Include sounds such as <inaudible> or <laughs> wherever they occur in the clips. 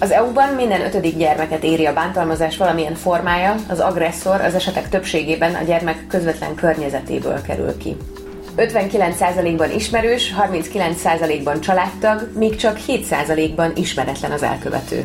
Az EU-ban minden ötödik gyermeket éri a bántalmazás valamilyen formája, az agresszor az esetek többségében a gyermek közvetlen környezetéből kerül ki. 59%-ban ismerős, 39%-ban családtag, míg csak 7%-ban ismeretlen az elkövető.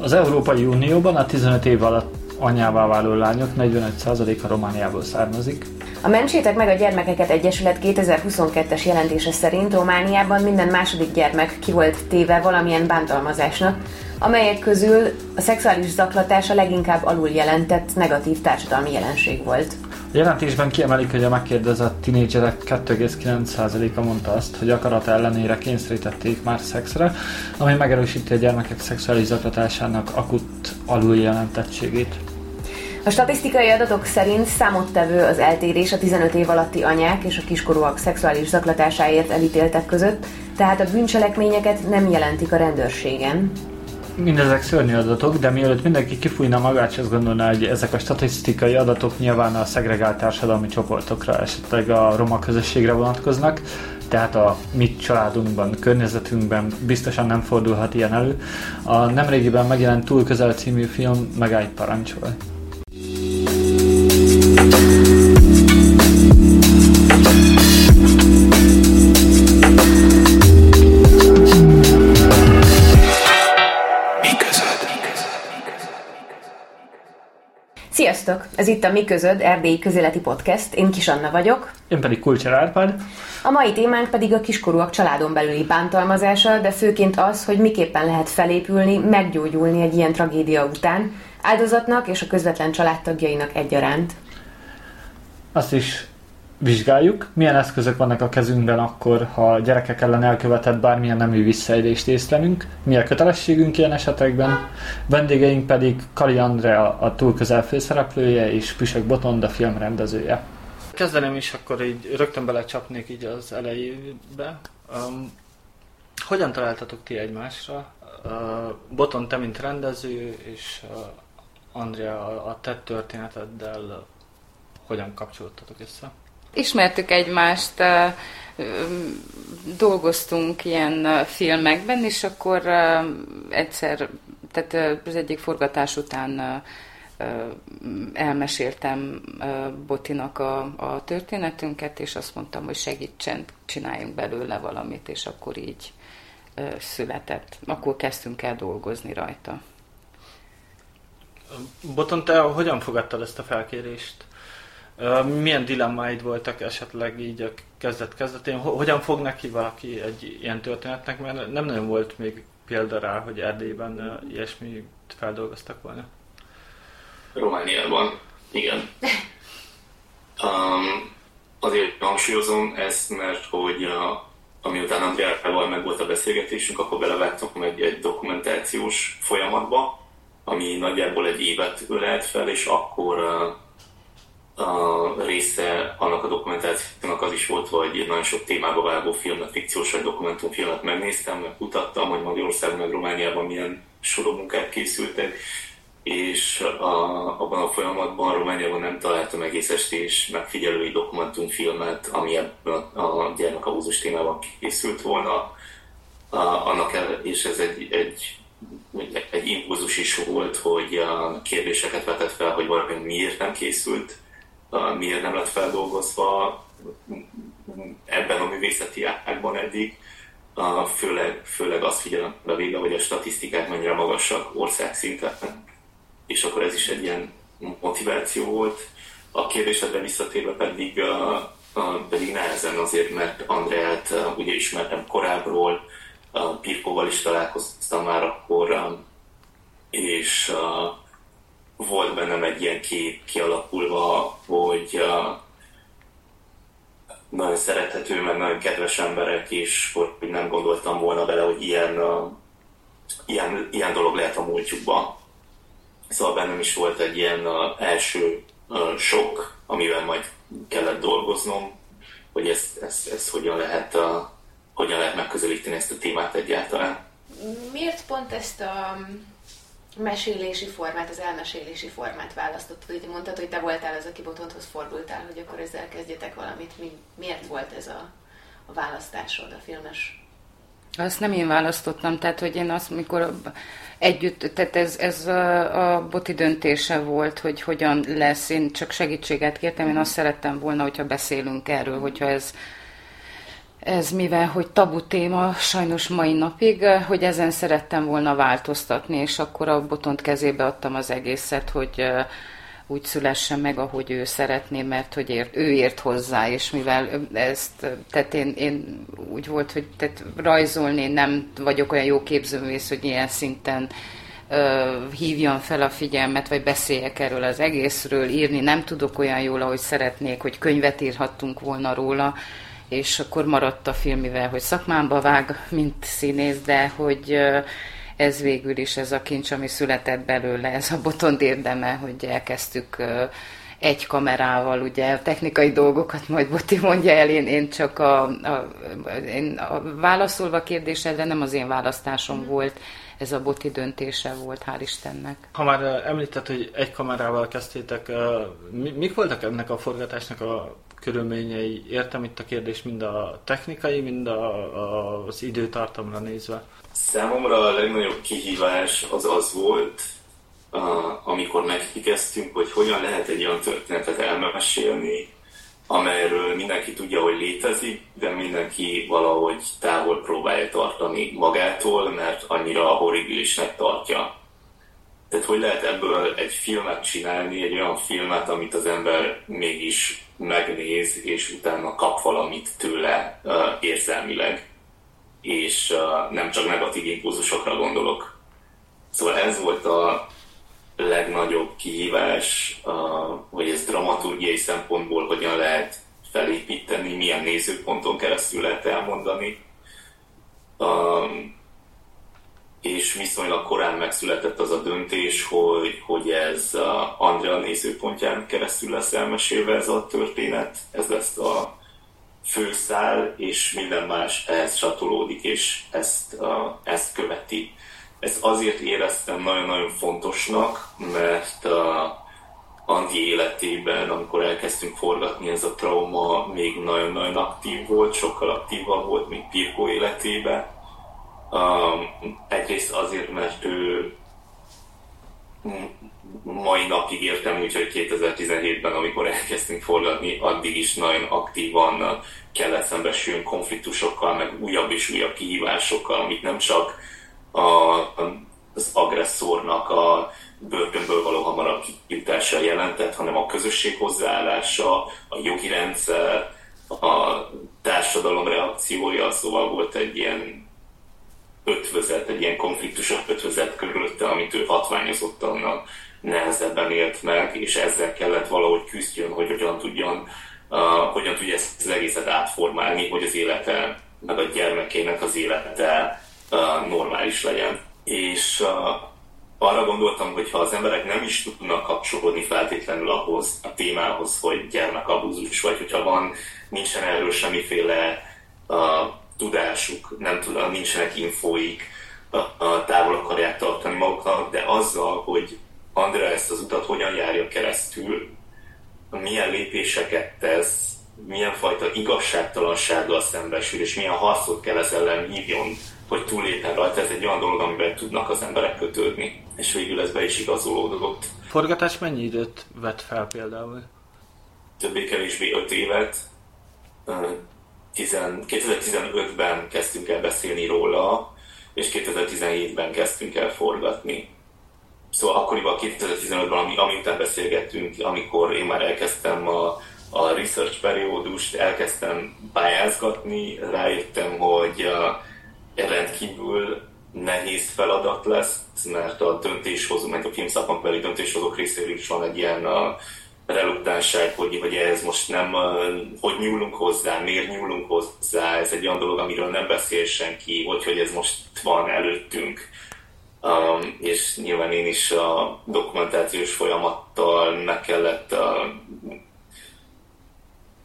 Az Európai Unióban a 15 év alatt anyává váló lányok 45%-a Romániából származik. A Mentsétek meg a Gyermekeket Egyesület 2022-es jelentése szerint Romániában minden második gyermek ki volt téve valamilyen bántalmazásnak, amelyek közül a szexuális zaklatás a leginkább alul jelentett negatív társadalmi jelenség volt. A jelentésben kiemelik, hogy a megkérdezett tinédzserek 2,9%-a mondta azt, hogy akarat ellenére kényszerítették már szexre, ami megerősíti a gyermekek szexuális zaklatásának akut aluljelentettségét. A statisztikai adatok szerint számottevő az eltérés a 15 év alatti anyák és a kiskorúak szexuális zaklatásáért elítéltek között, tehát a bűncselekményeket nem jelentik a rendőrségen. Mindezek szörnyű adatok, de mielőtt mindenki kifújna magát, és azt gondolná, hogy ezek a statisztikai adatok nyilván a szegregált társadalmi csoportokra, esetleg a roma közösségre vonatkoznak, tehát a mi családunkban, környezetünkben biztosan nem fordulhat ilyen elő. A nemrégiben megjelent Túl közel című film megállj parancsol. Sziasztok! Ez itt a Mi Közöd Erdélyi Közéleti Podcast. Én Kis Anna vagyok. Én pedig Kulcsár Árpád. A mai témánk pedig a kiskorúak családon belüli bántalmazása, de főként az, hogy miképpen lehet felépülni, meggyógyulni egy ilyen tragédia után, áldozatnak és a közvetlen családtagjainak egyaránt. Azt is vizsgáljuk, milyen eszközök vannak a kezünkben akkor, ha a gyerekek ellen elkövetett bármilyen nemű visszaélést észlelünk, mi a kötelességünk ilyen esetekben, vendégeink pedig Kali Andrea, a túl közel főszereplője, és Püsök Botond, a filmrendezője. Kezdeném is, akkor így rögtön belecsapnék így az elejébe. Um, hogyan találtatok ti egymásra? Uh, Boton, te mint rendező, és uh, Andrea a te történeteddel hogyan kapcsolódtatok össze? Ismertük egymást, dolgoztunk ilyen filmekben, és akkor egyszer, tehát az egyik forgatás után elmeséltem Botinak a, a történetünket, és azt mondtam, hogy segítsen, csináljunk belőle valamit, és akkor így született. Akkor kezdtünk el dolgozni rajta. Boton, te hogyan fogadtad ezt a felkérést? Milyen dilemmáid voltak esetleg így a kezdet-kezdetén? Hogyan fog neki valaki egy ilyen történetnek? Mert nem nagyon volt még példa rá, hogy Erdélyben ilyesmi feldolgoztak volna. Romániában, igen. <laughs> Um, azért hangsúlyozom ezt, mert hogy uh, amiután Andriával meg volt a beszélgetésünk, akkor belevágtam egy, egy dokumentációs folyamatba, ami nagyjából egy évet ölelt fel, és akkor uh, a része annak a dokumentációnak az is volt, hogy nagyon sok témába vágó filmet, fikciós vagy dokumentumfilmet megnéztem, meg kutattam, hogy Magyarországon meg Romániában milyen munkák készültek, és a, abban a folyamatban Romániában nem találtam egész estés megfigyelői dokumentumfilmet, ami ebben a gyermekabúzus témában készült volna. A, annak el, és ez egy, egy egy impulzus is volt, hogy a kérdéseket vetett fel, hogy valami miért nem készült miért nem lett feldolgozva ebben a művészeti ágban eddig. Főleg, főleg azt figyelembe véve, hogy a statisztikák mennyire magasak országszinten, és akkor ez is egy ilyen motiváció volt. A kérdésedre visszatérve pedig, pedig nehezen azért, mert Andreát ugye ismertem korábbról, Pirkóval is találkoztam már akkor, és volt bennem egy ilyen kép kialakulva, nagyon szerethető, meg nagyon kedves emberek, és hogy nem gondoltam volna bele, hogy ilyen, uh, ilyen, ilyen dolog lehet a múltjukban. Szóval bennem is volt egy ilyen uh, első uh, sok, amivel majd kellett dolgoznom, hogy ezt, ezt, ezt hogyan, lehet, uh, hogyan lehet megközelíteni ezt a témát egyáltalán. Miért pont ezt a mesélési formát, az elmesélési formát választottad. Ugye mondtad, hogy te voltál az, aki Botonthoz fordultál, hogy akkor ezzel kezdjetek valamit. Mi, miért volt ez a, a választásod, a filmes Azt nem én választottam, tehát hogy én azt, mikor együtt, tehát ez, ez a, a boti döntése volt, hogy hogyan lesz. Én csak segítséget kértem, én azt szerettem volna, hogyha beszélünk erről, hogyha ez ez mivel, hogy tabu téma sajnos mai napig, hogy ezen szerettem volna változtatni, és akkor a botont kezébe adtam az egészet, hogy úgy szülessen meg, ahogy ő szeretné, mert hogy ért, ő ért hozzá, és mivel ezt, tehát én, én úgy volt, hogy tehát rajzolni nem vagyok olyan jó képzőművész, hogy ilyen szinten hívjam fel a figyelmet, vagy beszéljek erről az egészről, írni nem tudok olyan jól, ahogy szeretnék, hogy könyvet írhattunk volna róla, és akkor maradt a film, mivel hogy szakmámba vág, mint színész, de hogy ez végül is ez a kincs, ami született belőle, ez a botond érdeme, hogy elkezdtük egy kamerával, ugye a technikai dolgokat majd Boti mondja el, én, én csak a, a, én a válaszolva a kérdésedre nem az én választásom mm. volt, ez a Boti döntése volt, hál' Istennek. Ha már említett, hogy egy kamerával kezdtétek, mik voltak ennek a forgatásnak a körülményei? Értem itt a kérdés mind a technikai, mind a, a, az időtartamra nézve. Számomra a legnagyobb kihívás az az volt, amikor megkikezdtünk, hogy hogyan lehet egy olyan történetet elmesélni, amelyről mindenki tudja, hogy létezik, de mindenki valahogy távol próbálja tartani magától, mert annyira horribilisnek tartja. Tehát hogy lehet ebből egy filmet csinálni, egy olyan filmet, amit az ember mégis megnéz, és utána kap valamit tőle uh, érzelmileg és uh, nem csak negatív impulzusokra gondolok. Szóval ez volt a legnagyobb kihívás, uh, hogy ez dramaturgiai szempontból hogyan lehet felépíteni, milyen nézőponton keresztül lehet elmondani. Um, és viszonylag korán megszületett az a döntés, hogy, hogy ez Andrea nézőpontján keresztül lesz elmesélve ez a történet. Ez lesz a főszál, és minden más ehhez csatolódik, és ezt, ezt követi. Ezt azért éreztem nagyon-nagyon fontosnak, mert Andi életében, amikor elkezdtünk forgatni, ez a trauma még nagyon-nagyon aktív volt, sokkal aktívabb volt, mint Pirko életében. Um, egyrészt azért, mert ő mai napig értem úgy, hogy 2017-ben, amikor elkezdtünk forgatni, addig is nagyon aktívan kellett szembesüljünk konfliktusokkal, meg újabb és újabb kihívásokkal, amit nem csak a, az agresszornak a börtönből való hamarabb kijutása jelentett, hanem a közösség hozzáállása, a jogi rendszer, a társadalom reakciója, szóval volt egy ilyen ötvözet, egy ilyen konfliktusos ötvözet körülötte, amit ő hatványozottan nehezebben élt meg, és ezzel kellett valahogy küzdjön, hogy hogyan tudjon, uh, hogyan tudja ezt az egészet átformálni, hogy az élete, meg a gyermekének az élete uh, normális legyen. És uh, arra gondoltam, hogy ha az emberek nem is tudnak kapcsolódni feltétlenül ahhoz a témához, hogy gyermekabúzus, vagy hogyha van, nincsen erről semmiféle uh, tudásuk, nem tudom, nincsenek infóik, uh, távol akarják tartani maguknak, de azzal, hogy Andrea ezt az utat hogyan járja keresztül, milyen lépéseket tesz, milyen fajta igazságtalansággal szembesül, és milyen harcot kell ez ellen hívjon, hogy túléljen rajta. Ez egy olyan dolog, amiben tudnak az emberek kötődni, és végül ez be is igazolódott. Forgatás mennyi időt vett fel például? Többé-kevésbé 5 évet. 2015-ben kezdtünk el beszélni róla, és 2017-ben kezdtünk el forgatni. Szóval akkoriban 2015-ben, ami, ami után beszélgettünk, amikor én már elkezdtem a, a research periódust, elkezdtem pályázgatni, rájöttem, hogy a, rendkívül nehéz feladat lesz, mert a döntéshozó, mert a filmszakmakbeli döntéshozók részéről is van egy ilyen a reluktánság, hogy, hogy ez most nem, hogy nyúlunk hozzá, miért nyúlunk hozzá, ez egy olyan dolog, amiről nem beszél senki, hogy, hogy ez most van előttünk. Um, és nyilván én is a dokumentációs folyamattal meg kellett uh,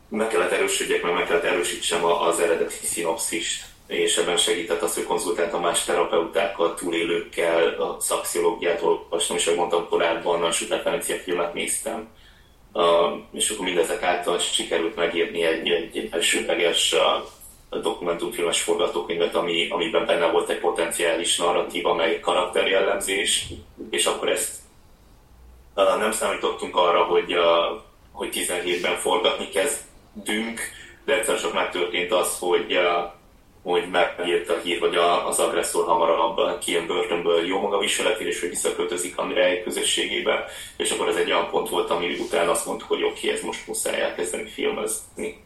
meg kellett erősödjek, meg meg kellett erősítsem az eredeti szinopszist, és ebben segített az, hogy konzultáltam más terapeutákkal, túlélőkkel, a szaksziológiát olvastam, és ahogy mondtam korábban, a Super Venecia filmet néztem, uh, és akkor mindezek által sikerült megírni egy, egy, elsőleges dokumentumfilmes forgatókönyvet, ami, amiben benne volt egy potenciális narratíva, meg karakterjellemzés, és akkor ezt uh, nem számítottunk arra, hogy, hogy 17-ben forgatni kezdünk, de egyszer csak megtörtént az, hogy hogy megírt a hír, hogy a, az agresszor hamarabb kijön börtönből jó maga viseletére, és hogy visszaköltözik Andrei közösségébe, és akkor ez egy olyan pont volt, ami után azt mondtuk, hogy oké, ez most muszáj elkezdeni filmezni.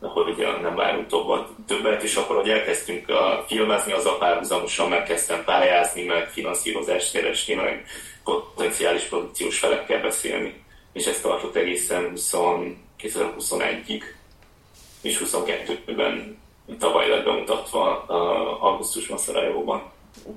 Hogy nem várunk tovább többet, és akkor, hogy elkezdtünk a filmezni, az a párhuzamosan megkezdtem pályázni, meg finanszírozást keresni, meg potenciális produkciós felekkel beszélni. És ez tartott egészen 2021-ig, és 22-ben tavaly lett bemutatva augusztusban Szarajóban.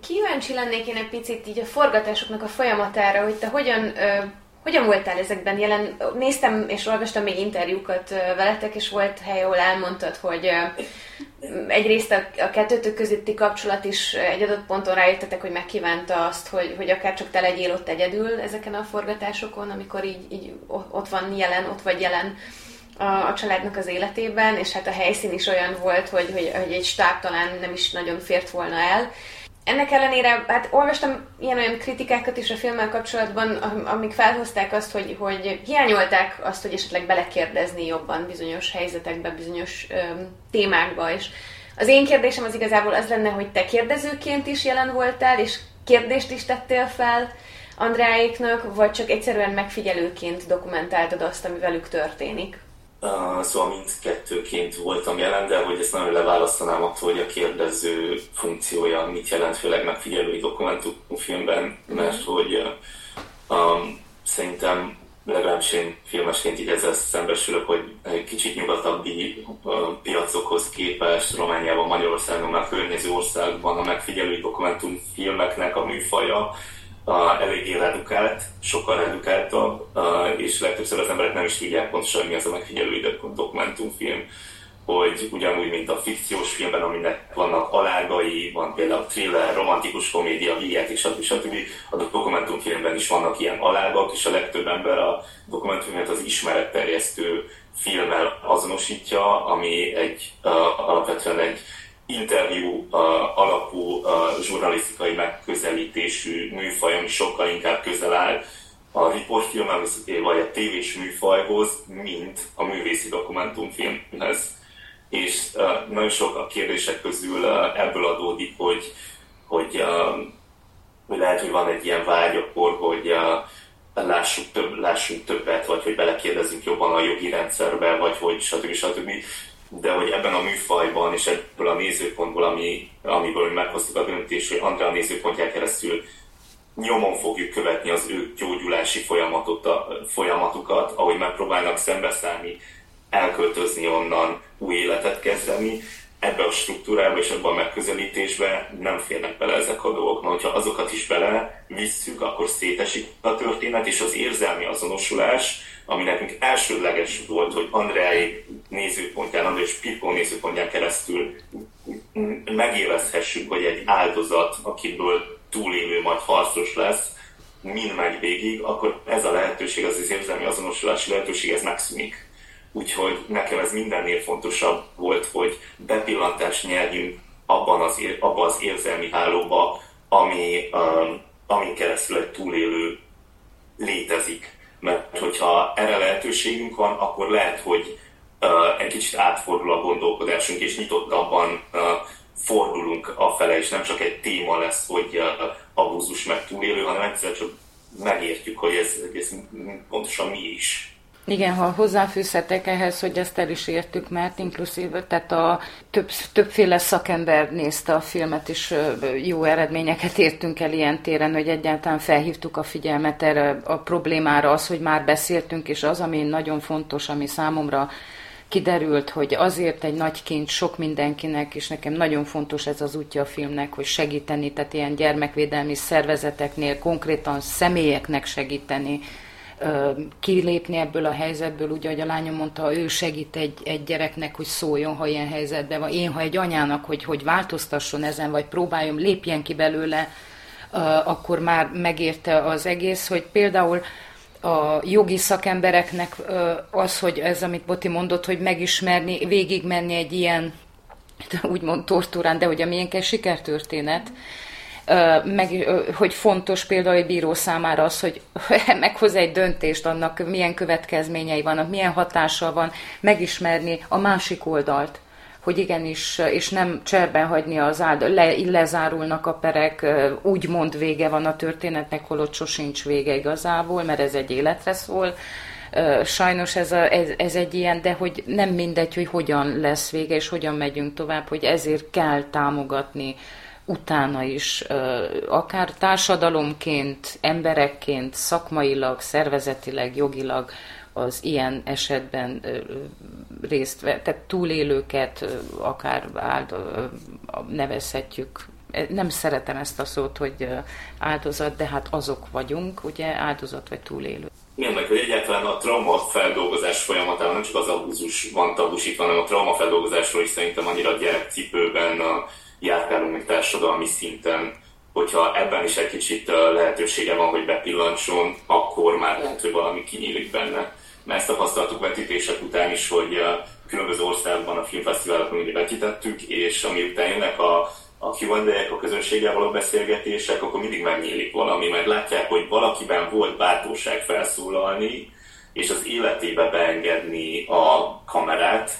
Kíváncsi lennék én egy picit így a forgatásoknak a folyamatára, hogy te hogyan, ö, hogyan voltál ezekben jelen? Néztem és olvastam még interjúkat veletek, és volt hely, ahol elmondtad, hogy ö, egyrészt a, a kettőtök közötti kapcsolat is egy adott ponton rájöttetek, hogy megkívánta azt, hogy, hogy akár csak te legyél ott egyedül ezeken a forgatásokon, amikor így, így ott van jelen, ott vagy jelen a, a családnak az életében, és hát a helyszín is olyan volt, hogy, hogy, hogy egy stáb talán nem is nagyon fért volna el. Ennek ellenére, hát olvastam ilyen-olyan kritikákat is a filmmel kapcsolatban, amik felhozták azt, hogy, hogy hiányolták azt, hogy esetleg belekérdezni jobban bizonyos helyzetekbe, bizonyos öm, témákba, és az én kérdésem az igazából az lenne, hogy te kérdezőként is jelen voltál, és kérdést is tettél fel Andráéknak, vagy csak egyszerűen megfigyelőként dokumentáltad azt, ami velük történik? Uh, szóval mindkettőként voltam jelen, de hogy ezt nagyon leválasztanám attól, hogy a kérdező funkciója mit jelent, főleg megfigyelői dokumentumfilmben, mert hogy uh, um, szerintem legalábbis én filmesként így ezzel szembesülök, hogy egy kicsit nyugatabbi uh, piacokhoz képest Romániában, Magyarországon, már környező országban a megfigyelői dokumentumfilmeknek a műfaja uh, eléggé redukált, sokkal redukáltabb, uh, és legtöbbször az emberek nem is tudják pontosan, mi az a megfigyelő dokumentumfilm hogy ugyanúgy, mint a fikciós filmben, aminek vannak alágai, van például thriller, romantikus komédia, és stb. stb. A dokumentumfilmben is vannak ilyen alágak, és a legtöbb ember a dokumentumfilmet az ismeretterjesztő filmmel azonosítja, ami egy uh, alapvetően egy interjú alapú zsurnalisztikai megközelítésű műfaj, ami sokkal inkább közel áll a riportfilmhez, vagy a tévés műfajhoz, mint a művészi dokumentumfilmhez. És nagyon sok a kérdések közül ebből adódik, hogy, hogy, hogy lehet, hogy van egy ilyen vágy akkor, hogy lássuk, több, lássunk többet, vagy hogy belekérdezünk jobban a jogi rendszerbe, vagy hogy stb. stb de hogy ebben a műfajban és ebből a nézőpontból, ami, amiből meghoztuk a döntést, hogy Andrea nézőpontján keresztül nyomon fogjuk követni az ő gyógyulási folyamatot, a, folyamatukat, ahogy megpróbálnak szembeszállni, elköltözni onnan, új életet kezdeni, ebbe a struktúrába és ebbe a megközelítésbe nem férnek bele ezek a dolgok. Na, hogyha azokat is bele visszük, akkor szétesik a történet, és az érzelmi azonosulás, ami nekünk elsődleges volt, hogy Andreai nézőpontján, Andrei és Pirkó nézőpontján keresztül megélezhessük, hogy egy áldozat, akiből túlélő majd harcos lesz, mind megy végig, akkor ez a lehetőség, az az érzelmi azonosulási lehetőség, ez megszűnik. Úgyhogy nekem ez mindennél fontosabb volt, hogy bepillantást nyerjünk abban az, abban az érzelmi hálóba, ami, um, amin keresztül egy túlélő létezik mert hogyha erre lehetőségünk van, akkor lehet, hogy uh, egy kicsit átfordul a gondolkodásunk, és nyitottabban uh, fordulunk afele, és nem csak egy téma lesz, hogy uh, abúzus meg túlélő, hanem egyszer csak megértjük, hogy ez, ez pontosan mi is. Igen, ha hozzáfűzhetek ehhez, hogy ezt el is értük, mert inkluszív, tehát a több, többféle szakember nézte a filmet, és jó eredményeket értünk el ilyen téren, hogy egyáltalán felhívtuk a figyelmet erre a problémára, az, hogy már beszéltünk, és az, ami nagyon fontos, ami számomra kiderült, hogy azért egy nagy kincs sok mindenkinek, és nekem nagyon fontos ez az útja a filmnek, hogy segíteni, tehát ilyen gyermekvédelmi szervezeteknél, konkrétan személyeknek segíteni, kilépni ebből a helyzetből, ugye, ahogy a lányom mondta, ő segít egy, egy gyereknek, hogy szóljon, ha ilyen helyzetben van. Én, ha egy anyának, hogy, hogy változtasson ezen, vagy próbáljon, lépjen ki belőle, akkor már megérte az egész, hogy például a jogi szakembereknek az, hogy ez, amit Boti mondott, hogy megismerni, végigmenni egy ilyen <laughs> úgymond tortúrán, de hogy a milyen sikertörténet, meg, hogy fontos például egy bíró számára az, hogy <laughs> meghoz egy döntést, annak milyen következményei vannak, milyen hatással van, megismerni a másik oldalt hogy igenis, és nem cserben hagyni az áld, le, lezárulnak a perek, úgymond vége van a történetnek, holott sosincs vége igazából, mert ez egy életre szól. Sajnos ez, a, ez, ez egy ilyen, de hogy nem mindegy, hogy hogyan lesz vége, és hogyan megyünk tovább, hogy ezért kell támogatni utána is, akár társadalomként, emberekként, szakmailag, szervezetileg, jogilag az ilyen esetben részt vett, tehát túlélőket akár áld, nevezhetjük, nem szeretem ezt a szót, hogy áldozat, de hát azok vagyunk, ugye, áldozat vagy túlélő. Igen, meg hogy egyáltalán a trauma feldolgozás folyamatában nem csak az abúzus van tabusítva, hanem a trauma feldolgozásról is szerintem annyira gyerekcipőben a járkálunk még társadalmi szinten, hogyha ebben is egy kicsit lehetősége van, hogy bepillantson, akkor már lehet, hogy valami kinyílik benne. Mert ezt tapasztaltuk vetítések után is, hogy különböző országban a filmfesztiválokon ugye vetítettük, és ami után jönnek a, a q a közönséggel való beszélgetések, akkor mindig megnyílik valami, mert látják, hogy valakiben volt bátorság felszólalni, és az életébe beengedni a kamerát,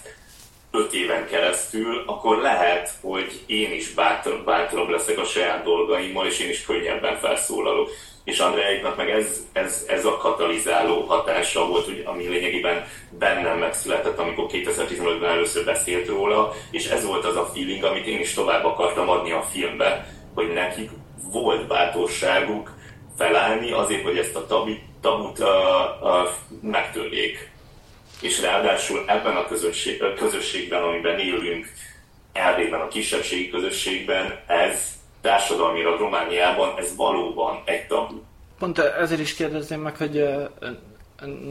öt éven keresztül, akkor lehet, hogy én is bátor, bátorabb leszek a saját dolgaimmal, és én is könnyebben felszólalok. És Andreaiknak meg ez, ez, ez a katalizáló hatása volt, hogy, ami lényegében bennem megszületett, amikor 2015-ben először beszélt róla, és ez volt az a feeling, amit én is tovább akartam adni a filmbe, hogy nekik volt bátorságuk felállni azért, hogy ezt a tabut, tabut a, a, megtörjék és ráadásul ebben a közösség, közösségben, amiben élünk, elvégben a kisebbségi közösségben, ez társadalmilag Romániában, ez valóban egy tabu. Pont ezért is kérdezném meg, hogy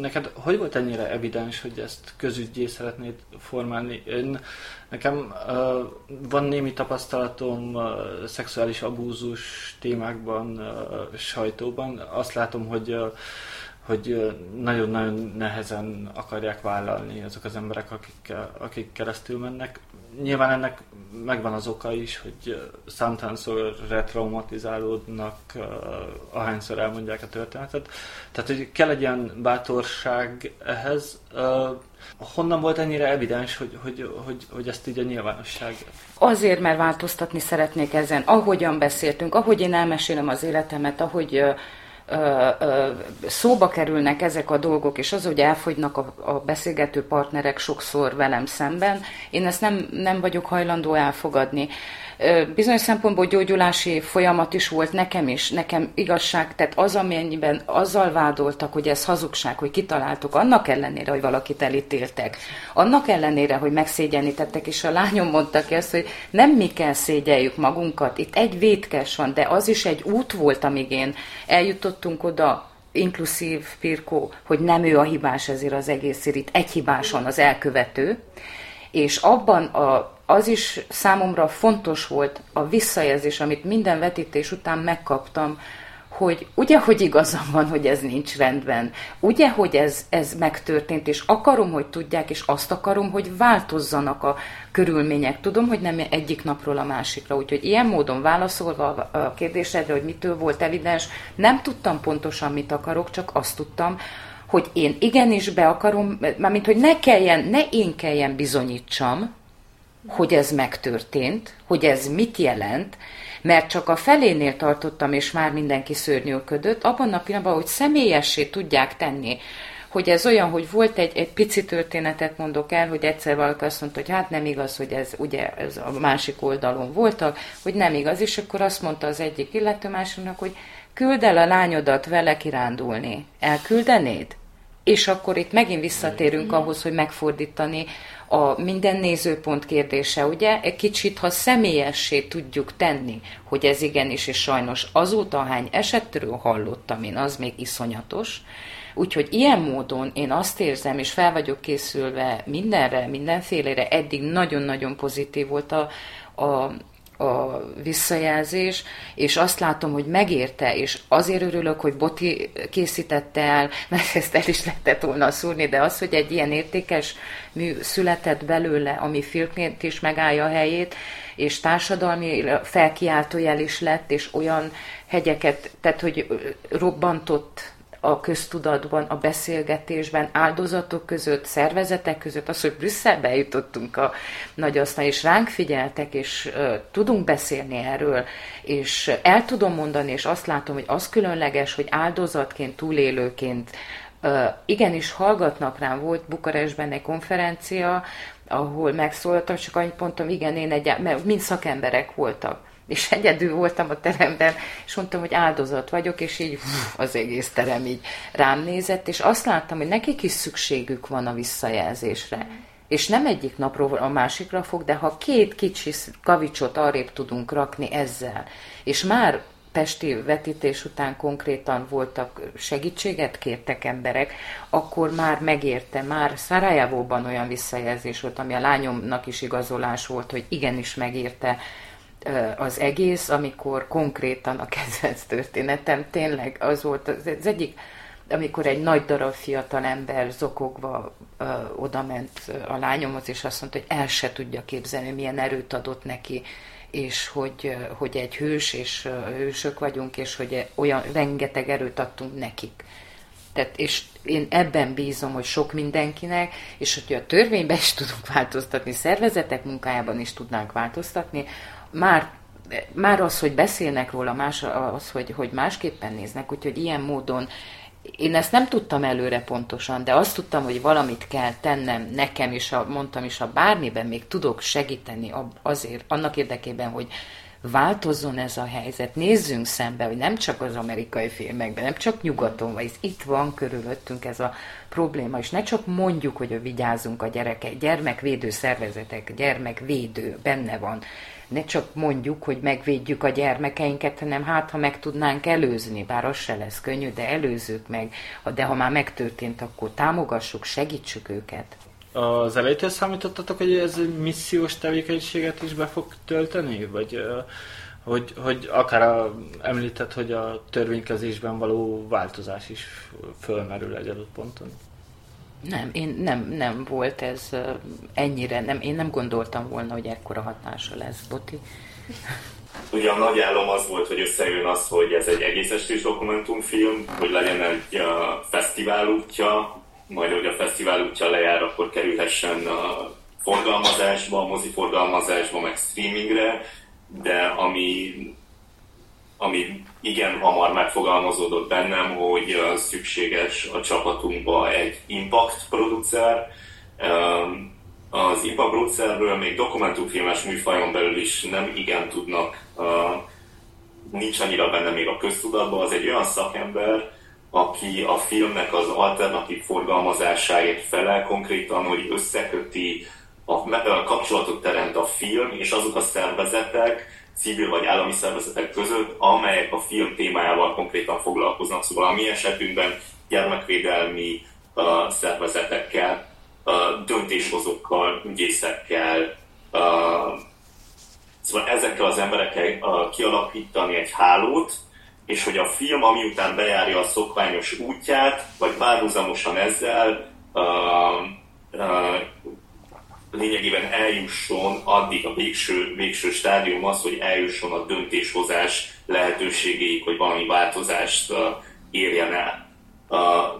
neked hogy volt ennyire evidens, hogy ezt közügyé szeretnéd formálni? Én, nekem uh, van némi tapasztalatom uh, szexuális abúzus témákban, uh, sajtóban. Azt látom, hogy uh, hogy nagyon-nagyon nehezen akarják vállalni azok az emberek, akik, akik keresztül mennek. Nyilván ennek megvan az oka is, hogy számtánszor retraumatizálódnak, ahányszor elmondják a történetet. Tehát, hogy kell egy ilyen bátorság ehhez. Honnan volt ennyire evidens, hogy, hogy, hogy, hogy ezt így a nyilvánosság? Azért, mert változtatni szeretnék ezen. Ahogyan beszéltünk, ahogy én elmesélem az életemet, ahogy szóba kerülnek ezek a dolgok, és az, hogy elfogynak a, a beszélgető partnerek sokszor velem szemben, én ezt nem, nem vagyok hajlandó elfogadni. Bizonyos szempontból gyógyulási folyamat is volt nekem is, nekem igazság, tehát az, amennyiben azzal vádoltak, hogy ez hazugság, hogy kitaláltuk, annak ellenére, hogy valakit elítéltek, annak ellenére, hogy megszégyenítettek, és a lányom mondta ki azt, hogy nem mi kell szégyeljük magunkat, itt egy vétkes van, de az is egy út volt, amíg én eljutottunk oda, inkluszív Pirkó, hogy nem ő a hibás ezért az egész itt egy hibáson az elkövető, és abban a az is számomra fontos volt a visszajelzés, amit minden vetítés után megkaptam, hogy ugye, hogy igazam van, hogy ez nincs rendben, ugye, hogy ez, ez megtörtént, és akarom, hogy tudják, és azt akarom, hogy változzanak a körülmények. Tudom, hogy nem egyik napról a másikra, úgyhogy ilyen módon válaszolva a kérdésedre, hogy mitől volt evidens, nem tudtam pontosan, mit akarok, csak azt tudtam, hogy én igenis be akarom, mármint, hogy ne kelljen, ne én kelljen bizonyítsam, hogy ez megtörtént, hogy ez mit jelent, mert csak a felénél tartottam, és már mindenki szörnyűködött, abban a pillanatban, hogy személyessé tudják tenni, hogy ez olyan, hogy volt egy, egy pici történetet mondok el, hogy egyszer valaki azt mondta, hogy hát nem igaz, hogy ez ugye ez a másik oldalon voltak, hogy nem igaz, és akkor azt mondta az egyik illető másiknak, hogy küld el a lányodat vele kirándulni. Elküldenéd? És akkor itt megint visszatérünk ahhoz, hogy megfordítani a minden nézőpont kérdése, ugye? Egy kicsit, ha személyessé tudjuk tenni, hogy ez igenis, és sajnos azóta hány esetről hallottam én, az még iszonyatos, Úgyhogy ilyen módon én azt érzem, és fel vagyok készülve mindenre, mindenfélére, eddig nagyon-nagyon pozitív volt a, a, a visszajelzés, és azt látom, hogy megérte, és azért örülök, hogy Boti készítette el, <laughs> mert ezt el is lehetett volna szúrni, de az, hogy egy ilyen értékes mű született belőle, ami filmként is megállja a helyét, és társadalmi felkiáltójel is lett, és olyan hegyeket, tehát hogy robbantott a köztudatban, a beszélgetésben, áldozatok között, szervezetek között, az, hogy Brüsszelbe jutottunk a nagy asztal, és ránk figyeltek, és uh, tudunk beszélni erről, és el tudom mondani, és azt látom, hogy az különleges, hogy áldozatként, túlélőként uh, igenis hallgatnak rám. Volt Bukarestben egy konferencia, ahol megszólaltam, csak annyit mondtam, igen, én egy, mert mind szakemberek voltak és egyedül voltam a teremben, és mondtam, hogy áldozat vagyok, és így az egész terem így rám nézett, és azt láttam, hogy nekik is szükségük van a visszajelzésre. És nem egyik napról a másikra fog, de ha két kicsi kavicsot arrébb tudunk rakni ezzel, és már Pesti vetítés után konkrétan voltak segítséget kértek emberek, akkor már megérte, már Szarajevóban olyan visszajelzés volt, ami a lányomnak is igazolás volt, hogy igenis megérte az egész, amikor konkrétan a kedvenc történetem tényleg az volt az, az egyik, amikor egy nagy darab fiatal ember zokogva ö, oda ment a lányomhoz, és azt mondta, hogy el se tudja képzelni, milyen erőt adott neki, és hogy, hogy egy hős, és hősök vagyunk, és hogy olyan rengeteg erőt adtunk nekik. Tehát, és én ebben bízom, hogy sok mindenkinek, és hogy a törvényben is tudunk változtatni, szervezetek munkájában is tudnánk változtatni, már már az, hogy beszélnek róla, más az, hogy, hogy másképpen néznek, úgyhogy ilyen módon én ezt nem tudtam előre pontosan, de azt tudtam, hogy valamit kell tennem nekem, és a, mondtam is, a bármiben még tudok segíteni azért, annak érdekében, hogy változzon ez a helyzet, nézzünk szembe, hogy nem csak az amerikai filmekben, nem csak nyugaton, vagy itt van körülöttünk ez a probléma, és ne csak mondjuk, hogy vigyázunk a gyerekek, gyermekvédő szervezetek, gyermekvédő, benne van, ne csak mondjuk, hogy megvédjük a gyermekeinket, hanem hát, ha meg tudnánk előzni, bár az se lesz könnyű, de előzzük meg, de ha már megtörtént, akkor támogassuk, segítsük őket. Az elejétől számítottatok, hogy ez missziós tevékenységet is be fog tölteni? Vagy hogy, hogy akár a, említett, hogy a törvénykezésben való változás is fölmerül egy adott ponton? Nem, én nem, nem volt ez ennyire, nem, én nem gondoltam volna, hogy ekkora hatása lesz, Boti. Ugye a nagy álom az volt, hogy összejön az, hogy ez egy egész estés dokumentumfilm, hogy legyen egy uh, fesztivál útja, majd hogy a fesztivál útja lejár, akkor kerülhessen a forgalmazásba, a mozi forgalmazásba, meg streamingre, de ami ami igen hamar megfogalmazódott bennem, hogy szükséges a csapatunkba egy impact producer. Az impact producerről még dokumentumfilmes műfajon belül is nem igen tudnak, nincs annyira benne még a köztudatban, az egy olyan szakember, aki a filmnek az alternatív forgalmazásáért felel konkrétan, hogy összeköti a kapcsolatot teremt a film és azok a szervezetek, civil vagy állami szervezetek között, amelyek a film témájával konkrétan foglalkoznak. Szóval a mi esetünkben gyermekvédelmi uh, szervezetekkel, uh, döntéshozókkal, ügyészekkel, uh, szóval ezekkel az emberekkel uh, kialakítani egy hálót, és hogy a film, ami után bejárja a szokványos útját, vagy párhuzamosan ezzel uh, uh, lényegében eljusson addig a végső, végső stádium az, hogy eljusson a döntéshozás lehetőségéig, hogy valami változást uh, érjen el.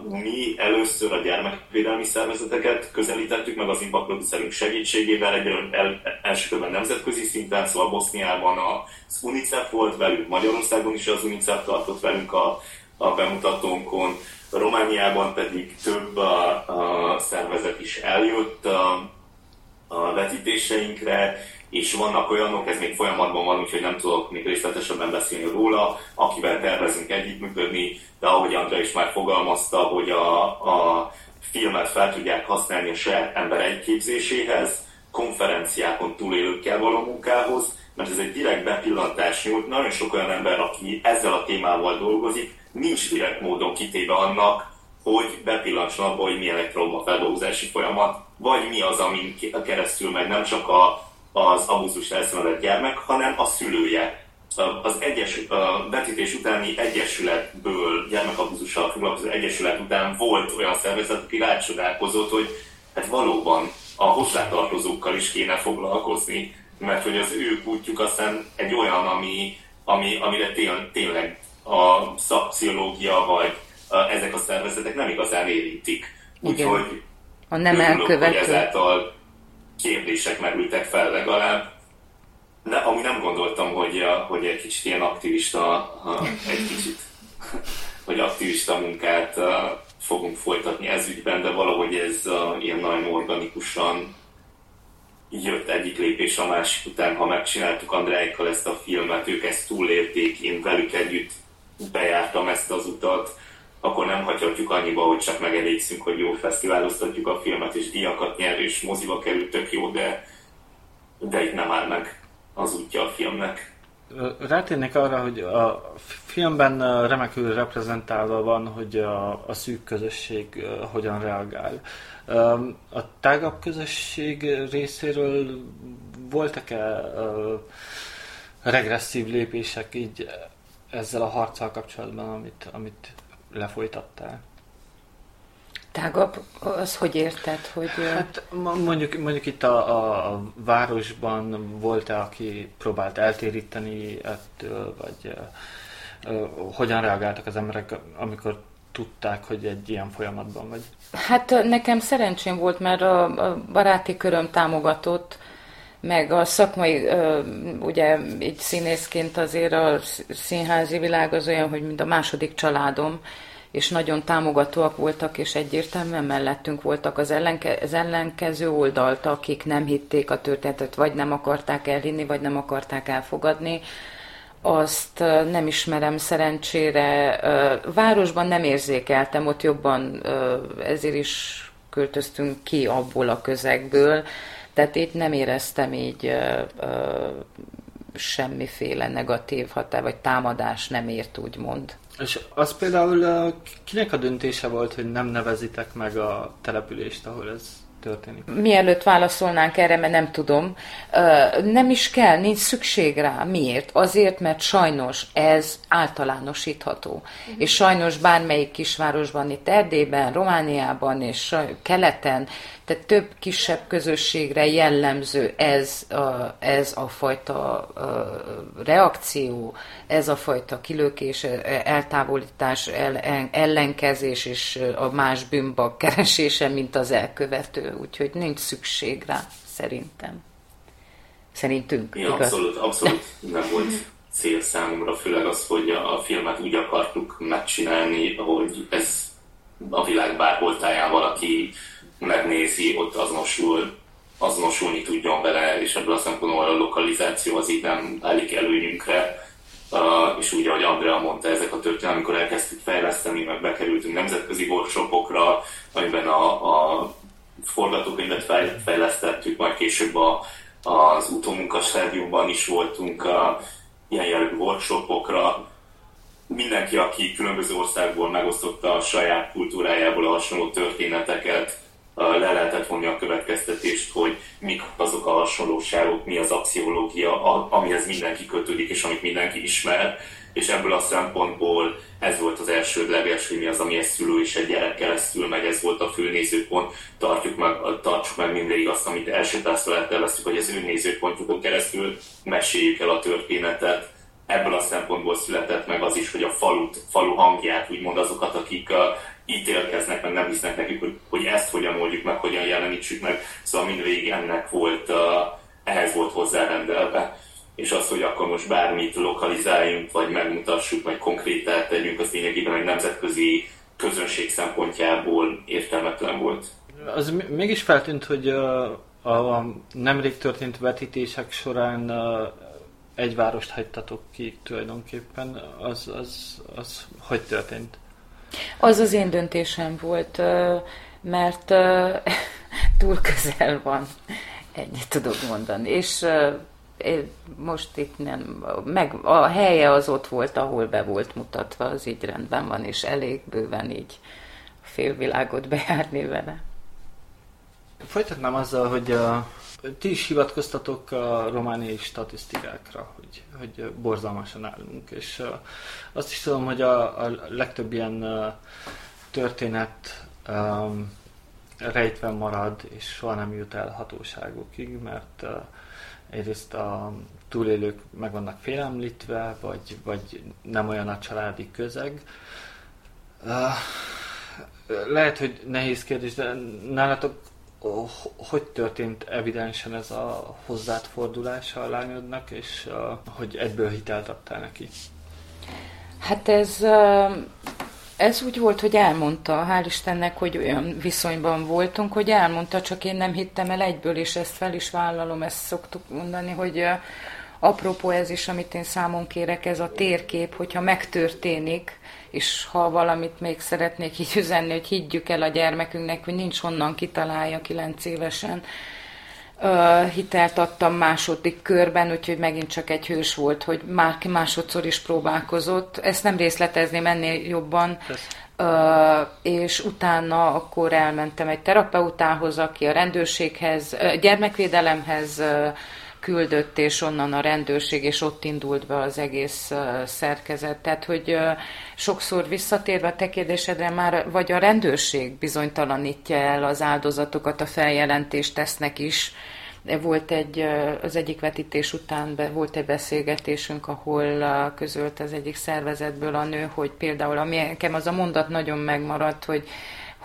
Mi először a gyermekvédelmi szervezeteket közelítettük meg az impact segítségével, egy el, első körben nemzetközi szinten, szóval Boszniában az UNICEF volt velünk, Magyarországon is az UNICEF tartott velünk a, a bemutatónkon, Romániában pedig több a, a szervezet is eljött, a vetítéseinkre, és vannak olyanok, ez még folyamatban van, úgyhogy nem tudok még részletesebben beszélni róla, akivel tervezünk együttműködni, de ahogy Andrea is már fogalmazta, hogy a, a filmet fel tudják használni a saját ember képzéséhez, konferenciákon túlélőkkel való munkához, mert ez egy direkt bepillantás nyújt. Nagyon sok olyan ember, aki ezzel a témával dolgozik, nincs direkt módon kitéve annak, hogy bepillantson abba, hogy milyen egy traumafeldolgozási folyamat, vagy mi az, amin keresztül meg nem csak a az abúzus elszenvedett gyermek, hanem a szülője. Az egyes, a vetítés utáni egyesületből, gyermekabúzussal foglalkozó egyesület után volt olyan szervezet, aki rácsodálkozott, hogy hát valóban a hozzátartozókkal is kéne foglalkozni, mert hogy az ő útjuk aztán egy olyan, ami, ami, amire tény, tényleg a szakpszichológia vagy a, ezek a szervezetek nem igazán érintik. Úgyhogy a nem elkövető. Hogy ezáltal kérdések merültek fel legalább. De ami nem gondoltam, hogy, a, hogy egy kicsit ilyen aktivista, egy kicsit, <laughs> hogy aktivista munkát fogunk folytatni ez ügyben, de valahogy ez ilyen nagyon organikusan jött egyik lépés a másik után, ha megcsináltuk Andráikkal ezt a filmet, ők ezt túlélték, én velük együtt bejártam ezt az utat, akkor nem hagyhatjuk annyiba, hogy csak megelégszünk, hogy jó fesztiváloztatjuk a filmet, és díjakat nyer, és moziba került, tök jó, de, de itt nem áll meg az útja a filmnek. Rátérnék arra, hogy a filmben remekül reprezentálva van, hogy a, a szűk közösség hogyan reagál. A tágabb közösség részéről voltak-e regresszív lépések így ezzel a harccal kapcsolatban, amit, amit lefolytattál? Tágabb, az hogy érted? Hogy... Hát mondjuk, mondjuk itt a, a, a városban volt-e, aki próbált eltéríteni ettől, vagy uh, hogyan reagáltak az emberek, amikor tudták, hogy egy ilyen folyamatban vagy? Hát nekem szerencsém volt, mert a, a baráti köröm támogatott, meg a szakmai, ugye így színészként azért a színházi világ az olyan, hogy mint a második családom, és nagyon támogatóak voltak, és egyértelműen mellettünk voltak az, ellenke, az ellenkező oldalt, akik nem hitték a történetet, vagy nem akarták elhinni, vagy nem akarták elfogadni. Azt nem ismerem szerencsére. Városban nem érzékeltem, ott jobban ezért is költöztünk ki abból a közegből, tehát itt nem éreztem így ö, ö, semmiféle negatív határ, vagy támadás nem ért, úgymond. És az például kinek a döntése volt, hogy nem nevezitek meg a települést, ahol ez történik? Mielőtt válaszolnánk erre, mert nem tudom, nem is kell, nincs szükség rá. Miért? Azért, mert sajnos ez általánosítható. Uh-huh. És sajnos bármelyik kisvárosban, itt Erdélyben, Romániában és keleten, tehát több kisebb közösségre jellemző ez a, ez a fajta reakció, ez a fajta kilökés, eltávolítás, ellenkezés és a más bűnbak keresése, mint az elkövető. Úgyhogy nincs szükség rá, szerintem. Szerintünk. Ja, igaz? abszolút, abszolút nem volt cél számomra, főleg az, hogy a filmet úgy akartuk megcsinálni, hogy ez a világ bárhol táján valaki megnézi, ott azonosul, azonosulni tudjon vele, és ebből a szempontból a lokalizáció az így nem állik előnyünkre. Uh, és úgy, ahogy Andrea mondta, ezek a történetek, amikor elkezdtük fejleszteni, meg bekerültünk nemzetközi workshopokra, amiben a, a forgatókönyvet fejlesztettük, majd később a, az utómunka stádiumban is voltunk a ilyen jellegű workshopokra. Mindenki, aki különböző országból megosztotta a saját kultúrájából a hasonló történeteket, le lehetett vonni a következtetést, hogy mik azok a hasonlóságok, mi az axiológia, amihez mindenki kötődik, és amit mindenki ismer, és ebből a szempontból ez volt az elsődleges, hogy mi az, ami egy szülő és egy gyerek keresztül megy, ez volt a fő nézőpont. Tartjuk meg, tartsuk meg mindig azt, amit első tászra elterveztük, hogy az ő nézőpontjukon keresztül meséljük el a történetet. Ebből a szempontból született meg az is, hogy a falut, falu hangját, úgymond azokat, akik ítélkeznek, meg nem hisznek nekik, hogy, hogy ezt hogyan oldjuk meg, hogyan jelenítsük meg. Szóval mindvégig ennek volt, uh, ehhez volt hozzárendelve. És az, hogy akkor most bármit lokalizáljunk, vagy megmutassuk, vagy konkrétát tegyünk, az lényegében egy nemzetközi közönség szempontjából értelmetlen volt. Az mégis feltűnt, hogy a, a nemrég történt vetítések során egy várost hagytatok ki tulajdonképpen. Az, az, az hogy történt? Az az én döntésem volt, mert <laughs> túl közel van, ennyit tudok mondani. És most itt nem, meg a helye az ott volt, ahol be volt mutatva, az így rendben van, és elég bőven így a félvilágot bejárni vele. Folytatnám azzal, hogy a, Ti is hivatkoztatok a romániai statisztikákra, hogy, hogy borzalmasan állunk, és azt is tudom, hogy a, a legtöbb ilyen történet um, rejtve marad, és soha nem jut el hatóságokig, mert uh, egyrészt a túlélők meg vannak félemlítve, vagy, vagy nem olyan a családi közeg. Uh, lehet, hogy nehéz kérdés, de nálatok hogy történt evidensen ez a hozzád fordulása a lányodnak, és hogy egyből hitelt adtál neki? Hát ez, ez úgy volt, hogy elmondta, hál' Istennek, hogy olyan viszonyban voltunk, hogy elmondta, csak én nem hittem el egyből, és ezt fel is vállalom, ezt szoktuk mondani, hogy apropó ez is, amit én számon kérek, ez a térkép, hogyha megtörténik, és ha valamit még szeretnék így üzenni, hogy higgyük el a gyermekünknek, hogy nincs honnan kitalálja kilenc évesen, uh, hitelt adtam második körben, úgyhogy megint csak egy hős volt, hogy már másodszor is próbálkozott. Ezt nem részletezném ennél jobban. Uh, és utána akkor elmentem egy terapeutához, aki a rendőrséghez, uh, gyermekvédelemhez küldött, és onnan a rendőrség, és ott indult be az egész szerkezet. Tehát, hogy sokszor visszatérve a te kérdésedre már, vagy a rendőrség bizonytalanítja el az áldozatokat, a feljelentést tesznek is, volt egy, az egyik vetítés után be, volt egy beszélgetésünk, ahol közölt az egyik szervezetből a nő, hogy például, ami nekem az a mondat nagyon megmaradt, hogy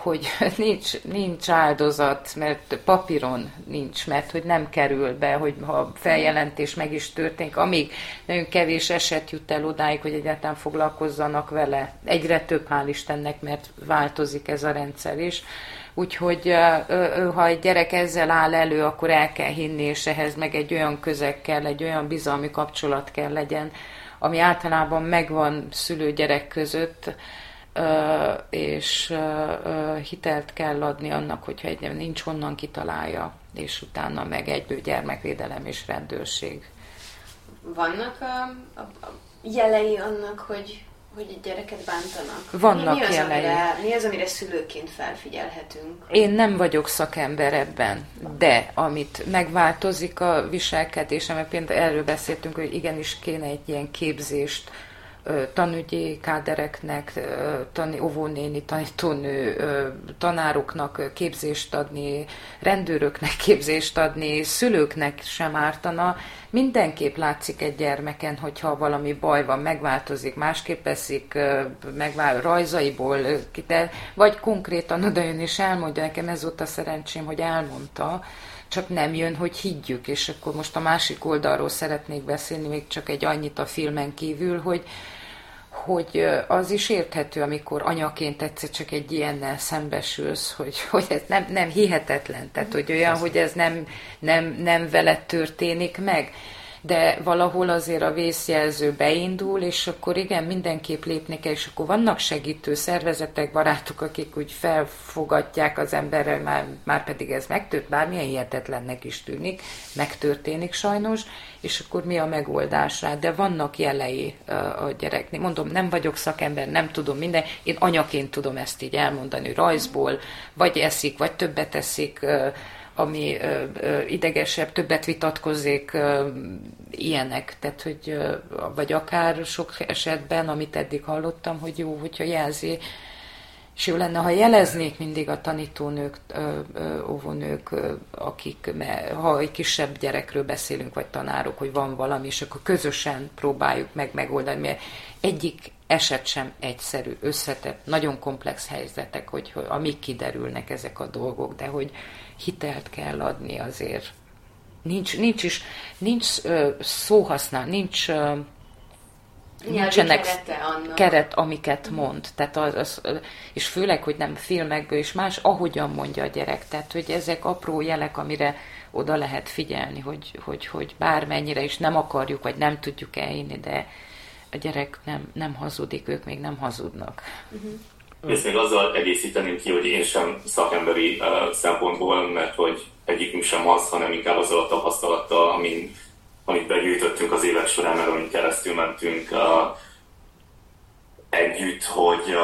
hogy <laughs> nincs, nincs áldozat, mert papíron nincs, mert hogy nem kerül be, hogy ha feljelentés meg is történik, amíg nagyon kevés eset jut el odáig, hogy egyáltalán foglalkozzanak vele. Egyre több, hál' Istennek, mert változik ez a rendszer is. Úgyhogy ha egy gyerek ezzel áll elő, akkor el kell hinni, és ehhez meg egy olyan közeg kell, egy olyan bizalmi kapcsolat kell legyen, ami általában megvan szülő-gyerek között, és hitelt kell adni annak, hogyha egy nincs honnan kitalálja, és utána meg egyből gyermekvédelem és rendőrség. Vannak a, a, a jelei annak, hogy hogy egy gyereket bántanak? Vannak mi, mi az, jelei. Amire, mi az, amire szülőként felfigyelhetünk? Én nem vagyok szakember ebben, de amit megváltozik a viselkedésem, mert például erről beszéltünk, hogy igenis kéne egy ilyen képzést tanügyi kádereknek, tani, óvónéni, tanítónő, tanároknak képzést adni, rendőröknek képzést adni, szülőknek sem ártana. Mindenképp látszik egy gyermeken, hogyha valami baj van, megváltozik, másképp eszik, megvál, rajzaiból, de, vagy konkrétan odajön és elmondja, nekem ez volt a szerencsém, hogy elmondta, csak nem jön, hogy higgyük, és akkor most a másik oldalról szeretnék beszélni, még csak egy annyit a filmen kívül, hogy, hogy az is érthető, amikor anyaként egyszer csak egy ilyennel szembesülsz, hogy, <laughs> hogy ez nem, nem hihetetlen, tehát hogy olyan, hogy ez nem, nem, nem veled történik meg de valahol azért a vészjelző beindul, és akkor igen, mindenképp lépni kell, és akkor vannak segítő szervezetek, barátok, akik úgy felfogadják az emberrel, már, már pedig ez megtört, bármilyen hihetetlennek is tűnik, megtörténik sajnos, és akkor mi a megoldás rá, de vannak jelei a gyereknél. Mondom, nem vagyok szakember, nem tudom minden, én anyaként tudom ezt így elmondani rajzból, vagy eszik, vagy többet eszik, ami ö, ö, idegesebb, többet vitatkozik, ö, ilyenek. Tehát, hogy, ö, vagy akár sok esetben, amit eddig hallottam, hogy jó, hogyha jelzi, és jó lenne, ha jeleznék mindig a tanítónők, ö, akik, ha egy kisebb gyerekről beszélünk, vagy tanárok, hogy van valami, és akkor közösen próbáljuk meg megoldani, mert egyik eset sem egyszerű, összetett, nagyon komplex helyzetek, hogy, hogy amik kiderülnek ezek a dolgok, de hogy hitelt kell adni azért. Nincs, nincs is, nincs uh, szóhasznál, nincs uh, nincsenek keret, amiket mond. Tehát az, az, és főleg, hogy nem filmekből és más, ahogyan mondja a gyerek. Tehát, hogy ezek apró jelek, amire oda lehet figyelni, hogy, hogy, hogy bármennyire is nem akarjuk, vagy nem tudjuk elhinni, de a gyerek nem, nem hazudik, ők még nem hazudnak. Uh-huh. Ezt még azzal egészíteném ki, hogy én sem szakemberi uh, szempontból, mert hogy egyikünk sem az, hanem inkább azzal a tapasztalattal, amin, amit begyűjtöttünk az évek során, meg amit keresztül mentünk uh, együtt, hogy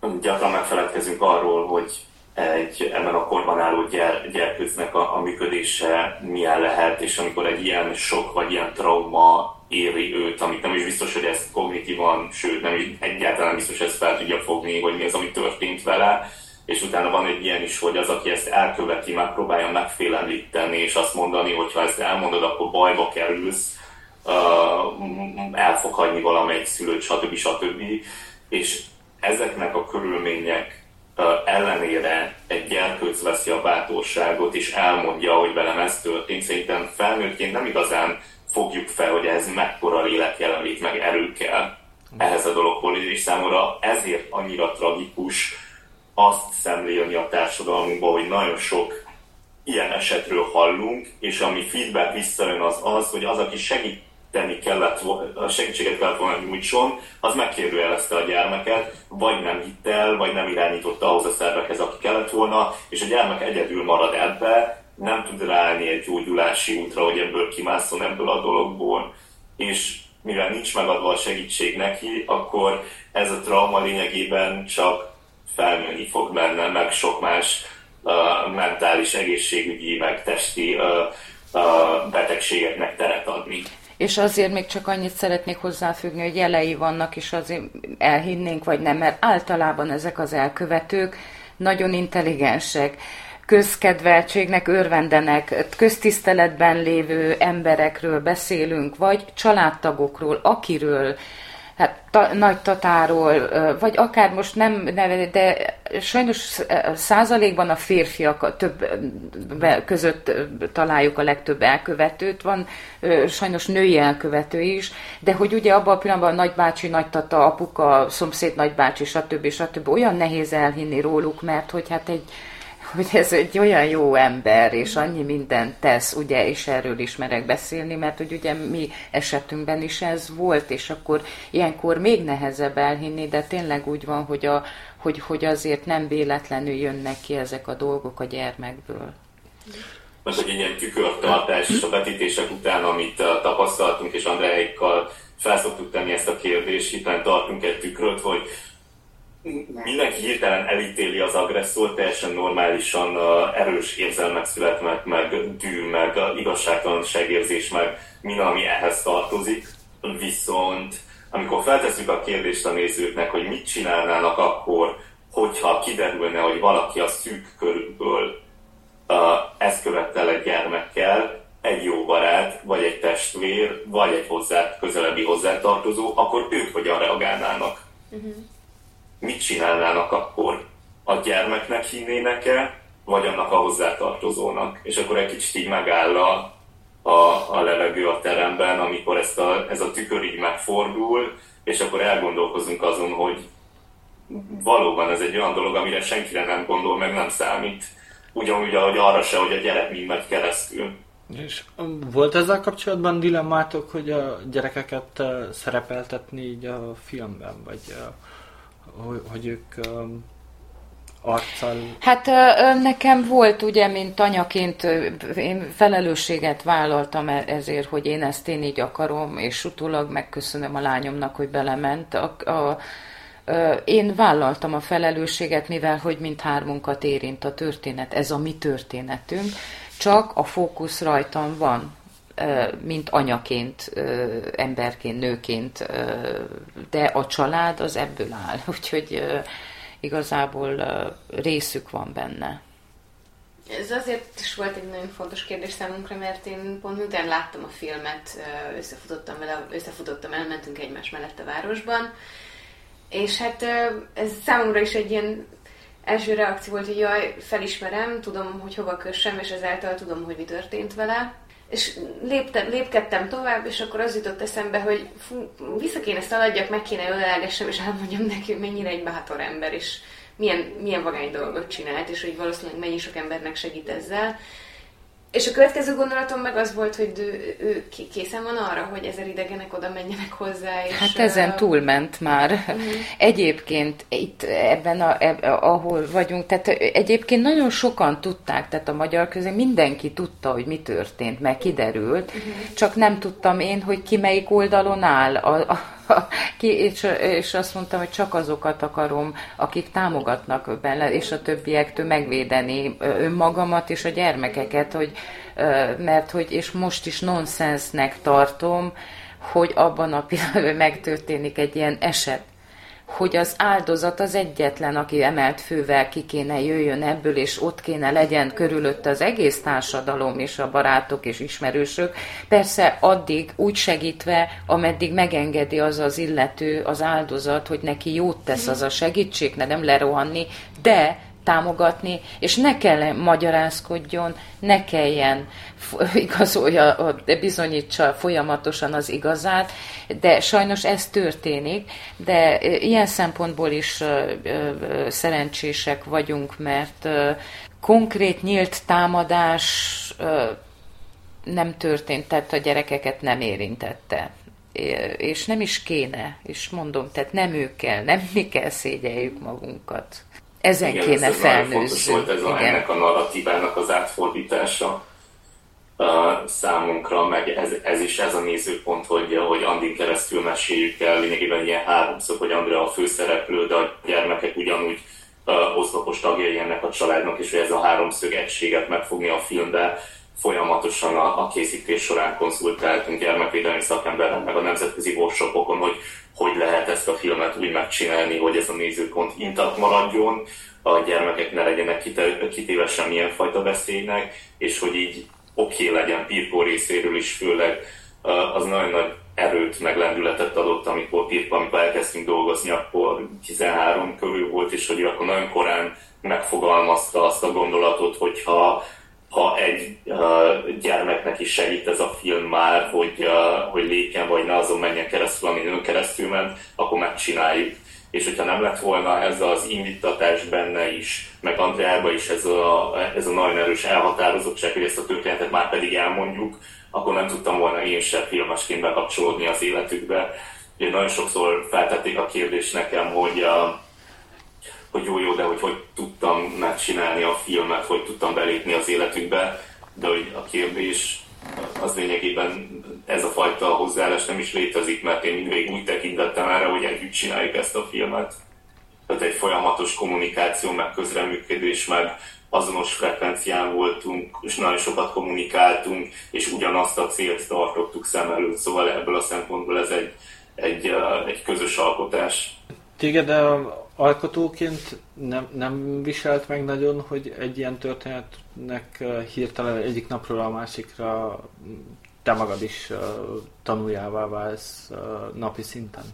uh, gyakran megfeledkezünk arról, hogy egy ebben a korban álló gyere, gyerkőcnek a, a működése milyen lehet, és amikor egy ilyen sok vagy ilyen trauma éri őt, amit nem is biztos, hogy ezt kognitívan, sőt nem is egyáltalán biztos, hogy ezt fel tudja fogni, hogy mi az, ami történt vele, és utána van egy ilyen is, hogy az, aki ezt elköveti, megpróbálja megfélemlíteni, és azt mondani, hogy ha ezt elmondod, akkor bajba kerülsz, el fog hagyni valamelyik szülőt, stb. stb. És ezeknek a körülmények ellenére egy gyerkőc veszi a bátorságot, és elmondja, hogy velem ez történt. Szerintem felnőttként nem igazán fogjuk fel, hogy ez mekkora lélek jelenlét meg erő kell ehhez a dologhoz, és számomra ezért annyira tragikus azt szemlélni a társadalmunkban, hogy nagyon sok ilyen esetről hallunk, és ami feedback visszajön az az, hogy az, aki segít tenni kellett, a segítséget kellett volna nyújtson, az megkérdőjelezte a gyermeket, vagy nem hitt el, vagy nem irányította ahhoz a szervekhez, aki kellett volna, és a gyermek egyedül marad ebbe, nem tud ráállni egy gyógyulási útra, hogy ebből kimászon ebből a dologból, és mivel nincs megadva a segítség neki, akkor ez a trauma lényegében csak felnőni fog benne, meg sok más uh, mentális, egészségügyi, meg testi uh, uh, betegségeknek teret adni. És azért még csak annyit szeretnék hozzáfüggni, hogy jelei vannak, és azért elhinnénk, vagy nem, mert általában ezek az elkövetők nagyon intelligensek, közkedveltségnek örvendenek, köztiszteletben lévő emberekről beszélünk, vagy családtagokról, akiről hát ta, nagy tatáról, vagy akár most nem neve, de sajnos százalékban a férfiak több között találjuk a legtöbb elkövetőt, van sajnos női elkövető is, de hogy ugye abban a pillanatban a nagybácsi, nagytata, apuka, szomszéd nagybácsi, stb. stb. olyan nehéz elhinni róluk, mert hogy hát egy hogy ez egy olyan jó ember, és annyi mindent tesz, ugye, és erről ismerek beszélni, mert hogy ugye mi esetünkben is ez volt, és akkor ilyenkor még nehezebb elhinni, de tényleg úgy van, hogy, a, hogy, hogy azért nem véletlenül jönnek ki ezek a dolgok a gyermekből. Most egy ilyen tükörtartás és a vetítések után, amit uh, tapasztaltunk, és Andráikkal felszoktuk tenni ezt a kérdést, hiszen tartunk egy tükröt, hogy mindenki hirtelen elítéli az agresszor, teljesen normálisan erős érzelmek születnek, meg dű, meg igazságtalanságérzés, meg minden, ami ehhez tartozik. Viszont amikor feltesszük a kérdést a nézőknek, hogy mit csinálnának akkor, hogyha kiderülne, hogy valaki a szűk körülből uh, ezt követte egy gyermekkel, egy jó barát, vagy egy testvér, vagy egy hozzá, közelebbi hozzátartozó, akkor ők hogyan reagálnának? Uh-huh mit csinálnának akkor? A gyermeknek hinnének-e, vagy annak a hozzátartozónak? És akkor egy kicsit így megáll a, a, a levegő a teremben, amikor ezt a, ez a tükör így megfordul, és akkor elgondolkozunk azon, hogy valóban ez egy olyan dolog, amire senkire nem gondol, meg nem számít. Ugyanúgy, ahogy arra se, hogy a gyerek mind megy keresztül. És volt ezzel kapcsolatban dilemmátok, hogy a gyerekeket szerepeltetni így a filmben, vagy hogy, hogy ők um, arccal... Hát nekem volt ugye, mint anyaként, én felelősséget vállaltam e- ezért, hogy én ezt én így akarom, és utólag megköszönöm a lányomnak, hogy belement. A, a, én vállaltam a felelősséget, mivel hogy mindhármunkat érint a történet, ez a mi történetünk, csak a fókusz rajtam van mint anyaként, emberként, nőként, de a család az ebből áll, <laughs> úgyhogy igazából részük van benne. Ez azért is volt egy nagyon fontos kérdés számunkra, mert én pont miután láttam a filmet, összefutottam vele, összefutottam, elmentünk egymás mellett a városban, és hát ez számomra is egy ilyen első reakció volt, hogy jaj, felismerem, tudom, hogy hova kössem, és ezáltal tudom, hogy mi történt vele és léptem, lépkedtem tovább, és akkor az jutott eszembe, hogy fú, vissza kéne szaladjak, meg kéne ölelgessem, és elmondjam neki, hogy mennyire egy bátor ember, és milyen, milyen vagány dolgot csinált, és hogy valószínűleg mennyi sok embernek segít ezzel. És a következő gondolatom meg az volt, hogy ő, ő készen van arra, hogy ezer idegenek oda menjenek hozzá. És hát ezen túlment már. Uh-huh. Egyébként itt ebben, a, ebben, ahol vagyunk, tehát egyébként nagyon sokan tudták, tehát a magyar közé mindenki tudta, hogy mi történt, meg kiderült, uh-huh. csak nem tudtam én, hogy ki melyik oldalon áll. A, a, ki, és, és azt mondtam, hogy csak azokat akarom, akik támogatnak benne, és a többiektől megvédeni önmagamat és a gyermekeket, hogy, mert hogy, és most is nonsensnek tartom, hogy abban a pillanatban megtörténik egy ilyen eset, hogy az áldozat az egyetlen, aki emelt fővel ki kéne jöjjön ebből, és ott kéne legyen körülött az egész társadalom, és a barátok és ismerősök. Persze addig úgy segítve, ameddig megengedi az az illető, az áldozat, hogy neki jót tesz az a segítség, ne nem lerohanni, de támogatni, és ne kelljen magyarázkodjon, ne kelljen igazolja, bizonyítsa folyamatosan az igazát, de sajnos ez történik, de ilyen szempontból is szerencsések vagyunk, mert konkrét nyílt támadás nem történt, tehát a gyerekeket nem érintette. És nem is kéne, és mondom, tehát nem ők kell, nem mi kell szégyeljük magunkat ezen Igen, kéne ez Fontos volt ez a, ennek a narratívának az átfordítása uh, számunkra, meg ez, ez, is ez a nézőpont, hogy, hogy Andin keresztül meséljük el lényegében ilyen háromszor, hogy Andrea a főszereplő, de a gyermekek ugyanúgy uh, oszlopos tagjai ennek a családnak, és hogy ez a háromszög egységet megfogni a filmbe, folyamatosan a, a készítés során konzultáltunk gyermekvédelmi szakemberrel, meg a nemzetközi workshopokon, hogy hogy lehet ezt a filmet úgy megcsinálni, hogy ez a nézőpont intakt maradjon, a gyermekek ne legyenek kitéve semmilyen fajta veszélynek, és hogy így oké okay legyen Pirkó részéről is főleg, az nagyon nagy erőt, meg lendületet adott, amikor Pirko, amikor elkezdtünk dolgozni, akkor 13 körül volt, és hogy akkor nagyon korán megfogalmazta azt a gondolatot, hogyha ha egy uh, gyermeknek is segít ez a film már, hogy, uh, hogy lépjen, vagy ne azon menjen keresztül, amin ön keresztül ment, akkor megcsináljuk. És hogyha nem lett volna ez az indítatás benne is, meg Andreába is ez a, ez a nagyon erős elhatározottság, hogy ezt a történetet már pedig elmondjuk, akkor nem tudtam volna én sem filmesként bekapcsolódni az életükbe. Ugye nagyon sokszor feltették a kérdést nekem, hogy uh, hogy jó, jó, de hogy hogy tudtam megcsinálni a filmet, hogy tudtam belépni az életükbe, de hogy a kérdés az lényegében ez a fajta hozzáállás nem is létezik, mert én mindig úgy tekintettem erre, hogy együtt csináljuk ezt a filmet. Tehát egy folyamatos kommunikáció, meg közreműködés, meg azonos frekvencián voltunk, és nagyon sokat kommunikáltunk, és ugyanazt a célt tartottuk szem előtt, szóval ebből a szempontból ez egy, egy, egy közös alkotás. Téged alkotóként nem, nem viselt meg nagyon, hogy egy ilyen történetnek hirtelen egyik napról a másikra te magad is uh, tanuljává válsz napi szinten?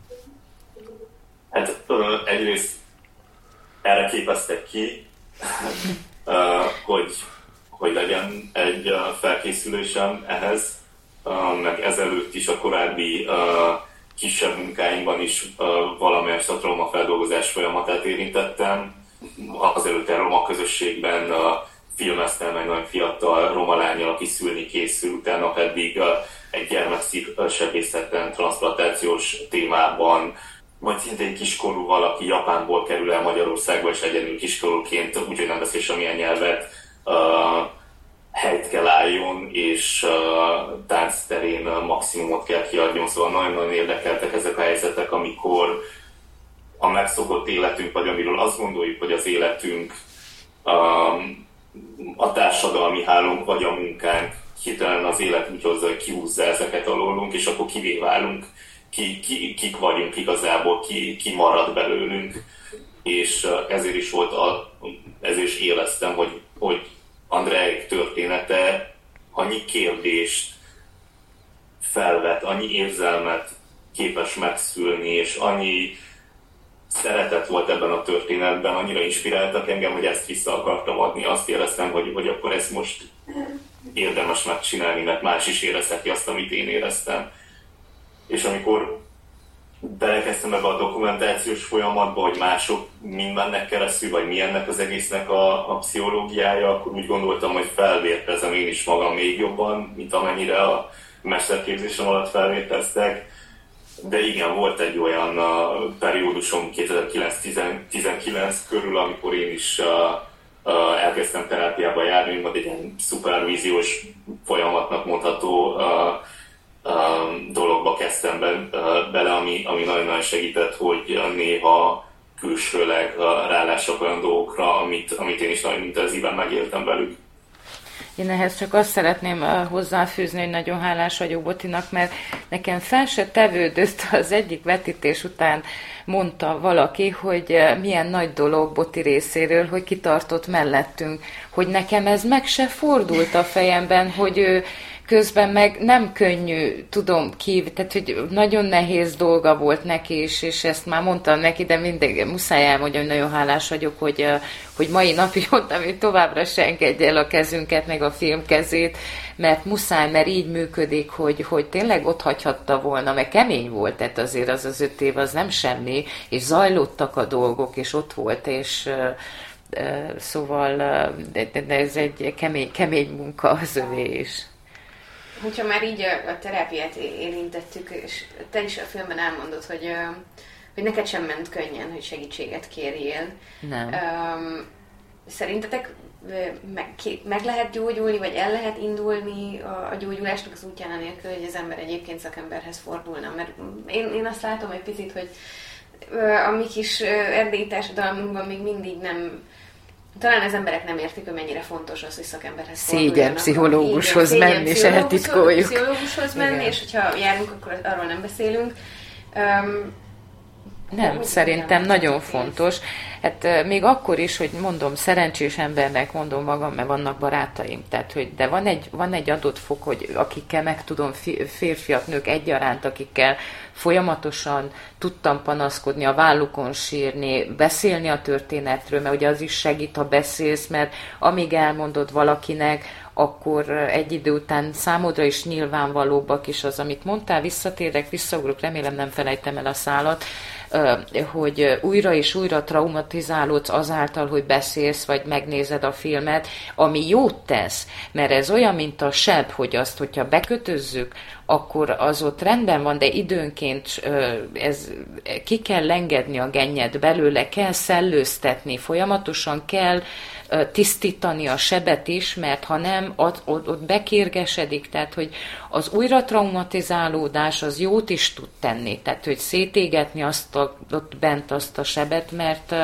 Hát egyrészt erre képeztek ki, hogy, hogy legyen egy felkészülésem ehhez, meg ezelőtt is a korábbi uh, kisebb munkáinkban is valamelyest a feldolgozás folyamatát érintettem. Azelőtt a roma közösségben filmeztem egy nagyon fiatal roma lányjal, aki szülni készül, utána pedig egy gyermeksebészetten, transplantációs témában, majd szintén kiskorú valaki Japánból kerül el Magyarországba, és egyedül kiskorúként, úgyhogy nem beszél semmilyen nyelvet, helyt kell álljon, és uh, tánc terén uh, maximumot kell kiadjon, szóval nagyon-nagyon érdekeltek ezek a helyzetek, amikor a megszokott életünk, vagy amiről azt gondoljuk, hogy az életünk um, a társadalmi hálónk, vagy a munkánk, hirtelen az élet úgy hozza, hogy kihúzza ezeket alólunk, és akkor kivé válunk, ki, ki, kik vagyunk igazából, ki, ki marad belőlünk, és ezért is volt, a, ezért is éreztem, hogy, hogy Andrej története annyi kérdést felvet, annyi érzelmet képes megszülni, és annyi szeretet volt ebben a történetben, annyira inspiráltak engem, hogy ezt vissza akartam adni. Azt éreztem, hogy, hogy akkor ezt most érdemes megcsinálni, mert más is érezheti azt, amit én éreztem. És amikor belekezdtem ebbe a dokumentációs folyamatba, hogy mások mind mennek keresztül, vagy mi ennek az egésznek a, a pszichológiája, akkor úgy gondoltam, hogy felvértezem én is magam még jobban, mint amennyire a mesterképzésem alatt felvérteztek. De igen, volt egy olyan uh, periódusom 2009-19 körül, amikor én is uh, uh, elkezdtem terápiába járni, vagy egy ilyen szupervíziós folyamatnak mondható uh, dologba kezdtem be, bele, ami, ami nagyon-nagyon segített, hogy néha külsőleg rálássak olyan dolgokra, amit, amit én is nagyon intenzíven megéltem velük. Én ehhez csak azt szeretném hozzáfűzni, hogy nagyon hálás vagyok Botinak, mert nekem fel se tevődött az egyik vetítés után mondta valaki, hogy milyen nagy dolog Boti részéről, hogy kitartott mellettünk, hogy nekem ez meg se fordult a fejemben, hogy ő közben meg nem könnyű, tudom ki, tehát hogy nagyon nehéz dolga volt neki is, és ezt már mondtam neki, de mindig muszáj elmondjam, hogy nagyon hálás vagyok, hogy, hogy mai napig <laughs> mondtam, hogy továbbra se engedje el a kezünket, meg a film kezét, mert muszáj, mert így működik, hogy, hogy tényleg ott hagyhatta volna, mert kemény volt, tehát azért az az öt év az nem semmi, és zajlottak a dolgok, és ott volt, és szóval de, de ez egy kemény, kemény munka az övé is. Hogyha már így a, a terápiát érintettük, és te is a filmben elmondod, hogy, hogy neked sem ment könnyen, hogy segítséget kérjél. Nem. Um, szerintetek meg, meg lehet gyógyulni, vagy el lehet indulni a, a gyógyulásnak az útján anélkül, hogy az ember egyébként szakemberhez fordulna? Mert én, én azt látom egy picit, hogy a mi kis erdélyi társadalmunkban még mindig nem talán az emberek nem értik, hogy mennyire fontos az, hogy szakemberhez Szégyen pszichológushoz Igen, menni, se eltitkoljuk. Pszichológushoz menni, Igen. és hogyha járunk, akkor arról nem beszélünk. Um, nem, szerintem nagyon fontos. Hát még akkor is, hogy mondom, szerencsés embernek mondom magam, mert vannak barátaim. Tehát, hogy de van egy, van egy adott fok, hogy akikkel meg tudom, férfiak, nők egyaránt, akikkel folyamatosan tudtam panaszkodni, a vállukon sírni, beszélni a történetről, mert ugye az is segít, ha beszélsz, mert amíg elmondod valakinek, akkor egy idő után számodra is nyilvánvalóbbak is az, amit mondtál, visszatérek, visszaugrok, remélem nem felejtem el a szálat, hogy újra és újra traumatizálódsz azáltal, hogy beszélsz, vagy megnézed a filmet, ami jót tesz, mert ez olyan, mint a seb, hogy azt, hogyha bekötözzük, akkor az ott rendben van, de időnként ez, ki kell lengedni a gennyet belőle, kell szellőztetni, folyamatosan kell tisztítani a sebet is, mert ha nem, ott, ott, bekérgesedik, tehát hogy az újra traumatizálódás az jót is tud tenni, tehát hogy szétégetni azt a, ott bent azt a sebet, mert,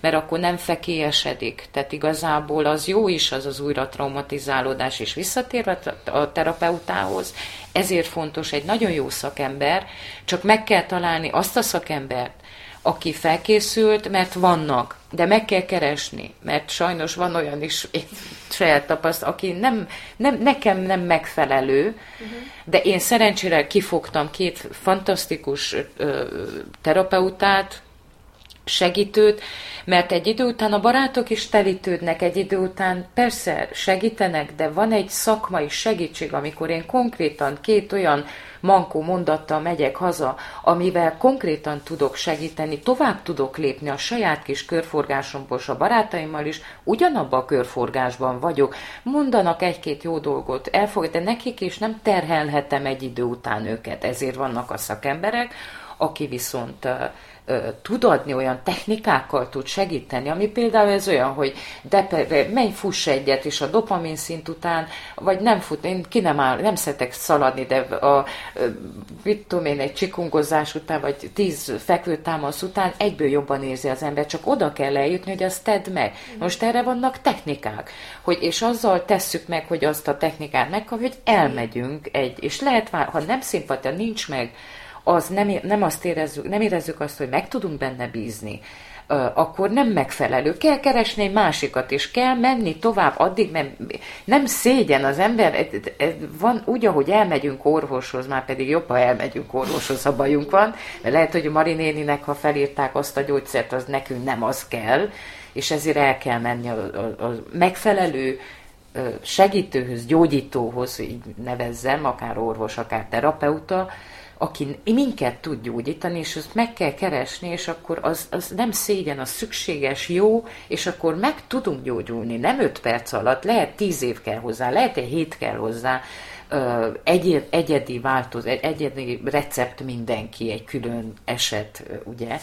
mert akkor nem fekélyesedik. Tehát igazából az jó is az az újra traumatizálódás, és visszatérve a terapeutához, ezért fontos egy nagyon jó szakember, csak meg kell találni azt a szakembert, aki felkészült, mert vannak, de meg kell keresni, mert sajnos van olyan is, <laughs> én saját tapaszt, aki nem, nem, nekem nem megfelelő, uh-huh. de én szerencsére kifogtam két fantasztikus ö, terapeutát, segítőt, mert egy idő után a barátok is telítődnek, egy idő után persze segítenek, de van egy szakmai segítség, amikor én konkrétan két olyan mankó mondattal megyek haza, amivel konkrétan tudok segíteni, tovább tudok lépni a saját kis körforgásomból, a barátaimmal is, ugyanabban a körforgásban vagyok, mondanak egy-két jó dolgot, elfog, de nekik is nem terhelhetem egy idő után őket, ezért vannak a szakemberek, aki viszont tud adni, olyan technikákkal tud segíteni, ami például ez olyan, hogy de menj, fuss egyet, és a dopamin szint után, vagy nem fut, én ki nem áll, nem szeretek szaladni, de a, mit tudom én, egy csikungozás után, vagy tíz fekvőtámasz után egyből jobban érzi az ember, csak oda kell eljutni, hogy azt tedd meg. Most erre vannak technikák, hogy és azzal tesszük meg, hogy azt a technikát megkapjuk, hogy elmegyünk egy, és lehet, ha nem szimpatia nincs meg, az nem, nem azt érezzük, nem érezzük azt, hogy meg tudunk benne bízni, akkor nem megfelelő. Kell keresni egy másikat, és kell menni tovább, addig nem, nem szégyen az ember, van úgy, ahogy elmegyünk orvoshoz, már pedig jobb, ha elmegyünk orvoshoz, ha bajunk van, mert lehet, hogy a Marinéninek, ha felírták azt a gyógyszert, az nekünk nem az kell, és ezért el kell menni a, a, a megfelelő segítőhöz, gyógyítóhoz, így nevezzem, akár orvos, akár terapeuta, aki minket tud gyógyítani, és azt meg kell keresni, és akkor az, az nem szégyen, az szükséges, jó, és akkor meg tudunk gyógyulni. Nem öt perc alatt, lehet tíz év kell hozzá, lehet egy hét kell hozzá, egy, egyedi változ, egyedi recept mindenki, egy külön eset, ugye.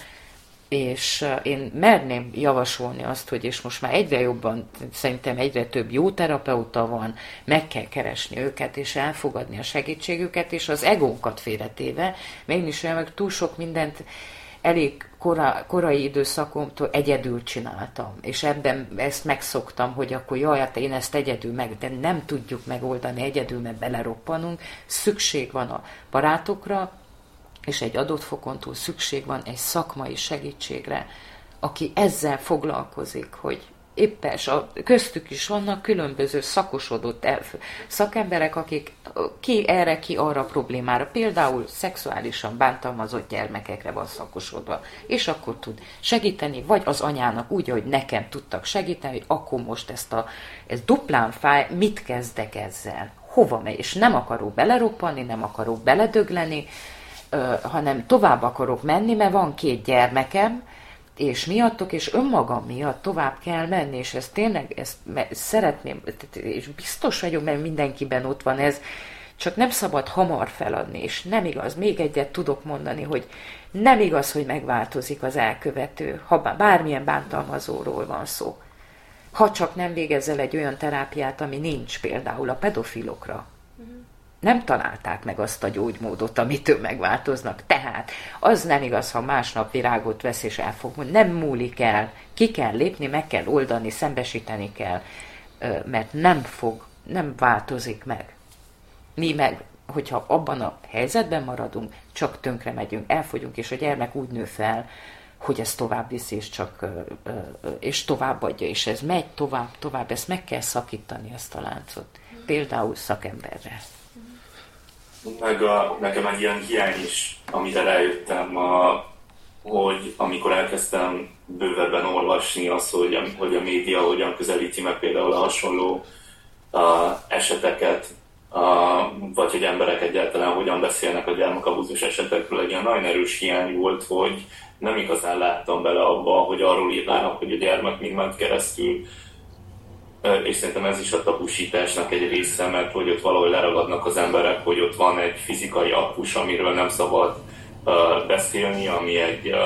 És én merném javasolni azt, hogy és most már egyre jobban, szerintem egyre több jó terapeuta van, meg kell keresni őket, és elfogadni a segítségüket, és az egónkat félretéve, még is olyan, meg túl sok mindent elég kora, korai időszakomtól egyedül csináltam, és ebben ezt megszoktam, hogy akkor jaj, hát én ezt egyedül meg, de nem tudjuk megoldani egyedül, mert beleroppanunk, szükség van a barátokra, és egy adott fokon túl szükség van egy szakmai segítségre, aki ezzel foglalkozik, hogy éppen a, köztük is vannak különböző szakosodott szakemberek, akik ki erre, ki arra problémára, például szexuálisan bántalmazott gyermekekre van szakosodva, és akkor tud segíteni, vagy az anyának úgy, hogy nekem tudtak segíteni, hogy akkor most ezt a, ez duplán fáj, mit kezdek ezzel? Hova megy? És nem akarok beleroppanni, nem akarok beledögleni, hanem tovább akarok menni, mert van két gyermekem, és miattok, és önmagam miatt tovább kell menni, és ezt tényleg ezt szeretném, és biztos vagyok, mert mindenkiben ott van ez, csak nem szabad hamar feladni, és nem igaz, még egyet tudok mondani, hogy nem igaz, hogy megváltozik az elkövető, ha bármilyen bántalmazóról van szó. Ha csak nem végezel egy olyan terápiát, ami nincs például a pedofilokra, nem találták meg azt a gyógymódot, amitől megváltoznak. Tehát az nem igaz, ha másnap virágot vesz és el fog Nem múlik el, ki kell lépni, meg kell oldani, szembesíteni kell, mert nem fog, nem változik meg. Mi meg, hogyha abban a helyzetben maradunk, csak tönkre megyünk, elfogyunk, és a gyermek úgy nő fel, hogy ez tovább viszi, és csak és tovább adja, és ez megy tovább, tovább, ezt meg kell szakítani, ezt a láncot. Például szakemberrel meg a, nekem egy ilyen hiány is, amire rájöttem, a, hogy amikor elkezdtem bővebben olvasni azt, hogy a, hogy a média hogyan közelíti meg például a hasonló a, eseteket, a, vagy hogy emberek egyáltalán hogyan beszélnek a gyermekabúzus esetekről, egy ilyen nagyon erős hiány volt, hogy nem igazán láttam bele abba, hogy arról írnának, hogy a gyermek mind ment keresztül és szerintem ez is a tabusításnak egy része, mert hogy ott valahol leragadnak az emberek, hogy ott van egy fizikai aktus, amiről nem szabad beszélni, ami egy uh,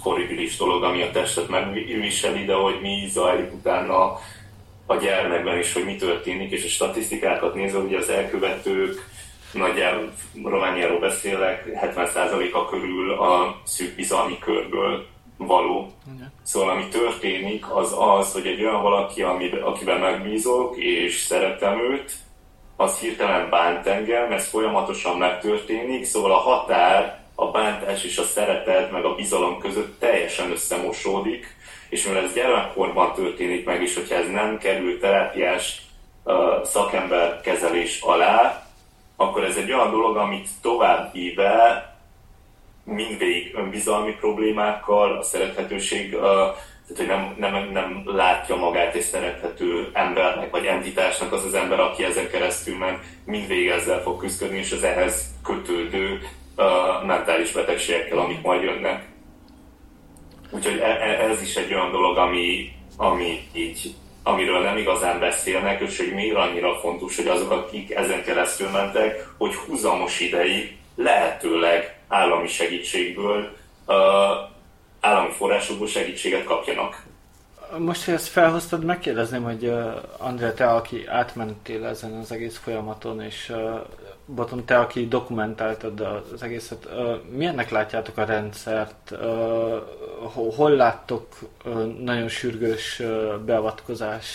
horribilis dolog, ami a testet megviseli, de hogy mi zajlik utána a gyermekben is, hogy mi történik, és a statisztikákat nézve, hogy az elkövetők nagyjából Romániáról beszélek, 70%-a körül a szűk bizalmi körből való. Szóval ami történik, az az, hogy egy olyan valaki, akiben megbízok, és szeretem őt, az hirtelen bánt engem, ez folyamatosan megtörténik, szóval a határ, a bántás és a szeretet, meg a bizalom között teljesen összemosódik, és mivel ez gyermekkorban történik meg, és hogyha ez nem kerül terápiás uh, szakember kezelés alá, akkor ez egy olyan dolog, amit tovább íve mindvégig önbizalmi problémákkal, a szerethetőség, tehát hogy nem, nem, nem látja magát egy szerethető embernek vagy entitásnak az az ember, aki ezen keresztül ment, mindvégig ezzel fog küzdeni, és az ehhez kötődő uh, mentális betegségekkel, amik majd jönnek. Úgyhogy e, e, ez is egy olyan dolog, ami, ami így, amiről nem igazán beszélnek, és hogy miért annyira fontos, hogy azok, akik ezen keresztül mentek, hogy húzamos ideig lehetőleg állami segítségből, állami forrásokból segítséget kapjanak. Most, hogy ezt felhoztad, megkérdezném, hogy Andrea, te, aki átmentél ezen az egész folyamaton, és Boton, te, aki dokumentáltad az egészet, milyennek látjátok a rendszert? Hol láttok nagyon sürgős beavatkozás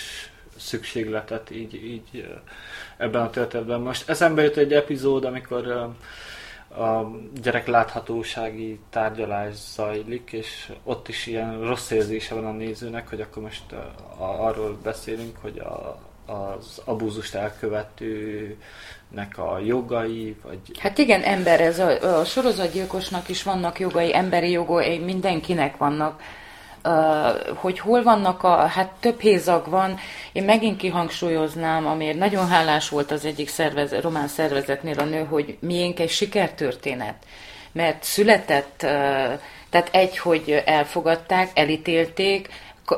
szükségletet így, így ebben a történetben? Most eszembe jött egy epizód, amikor a gyerek láthatósági tárgyalás zajlik, és ott is ilyen rossz érzése van a nézőnek, hogy akkor most a, arról beszélünk, hogy a, az abúzust elkövetőnek a jogai, vagy... Hát igen, ember, ez a, a sorozatgyilkosnak is vannak jogai, emberi jogai, mindenkinek vannak hogy hol vannak a, hát több hézag van, én megint kihangsúlyoznám, amiért nagyon hálás volt az egyik szervezet, román szervezetnél a nő, hogy miénk egy sikertörténet, mert született, tehát egy, hogy elfogadták, elítélték,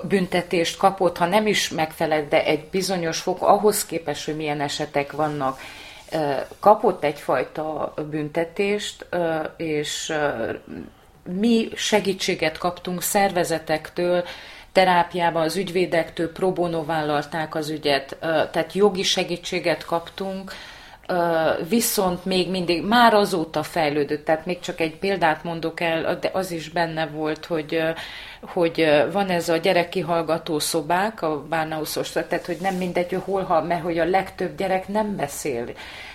büntetést kapott, ha nem is megfelelt, de egy bizonyos fok ahhoz képest, hogy milyen esetek vannak, kapott egyfajta büntetést, és mi segítséget kaptunk szervezetektől, terápiában az ügyvédektől pro vállalták az ügyet, tehát jogi segítséget kaptunk, viszont még mindig, már azóta fejlődött, tehát még csak egy példát mondok el, de az is benne volt, hogy, hogy van ez a gyerekkihallgató szobák, a Bárnauszos, tehát hogy nem mindegy, hogy hol hall, mert hogy a legtöbb gyerek nem beszél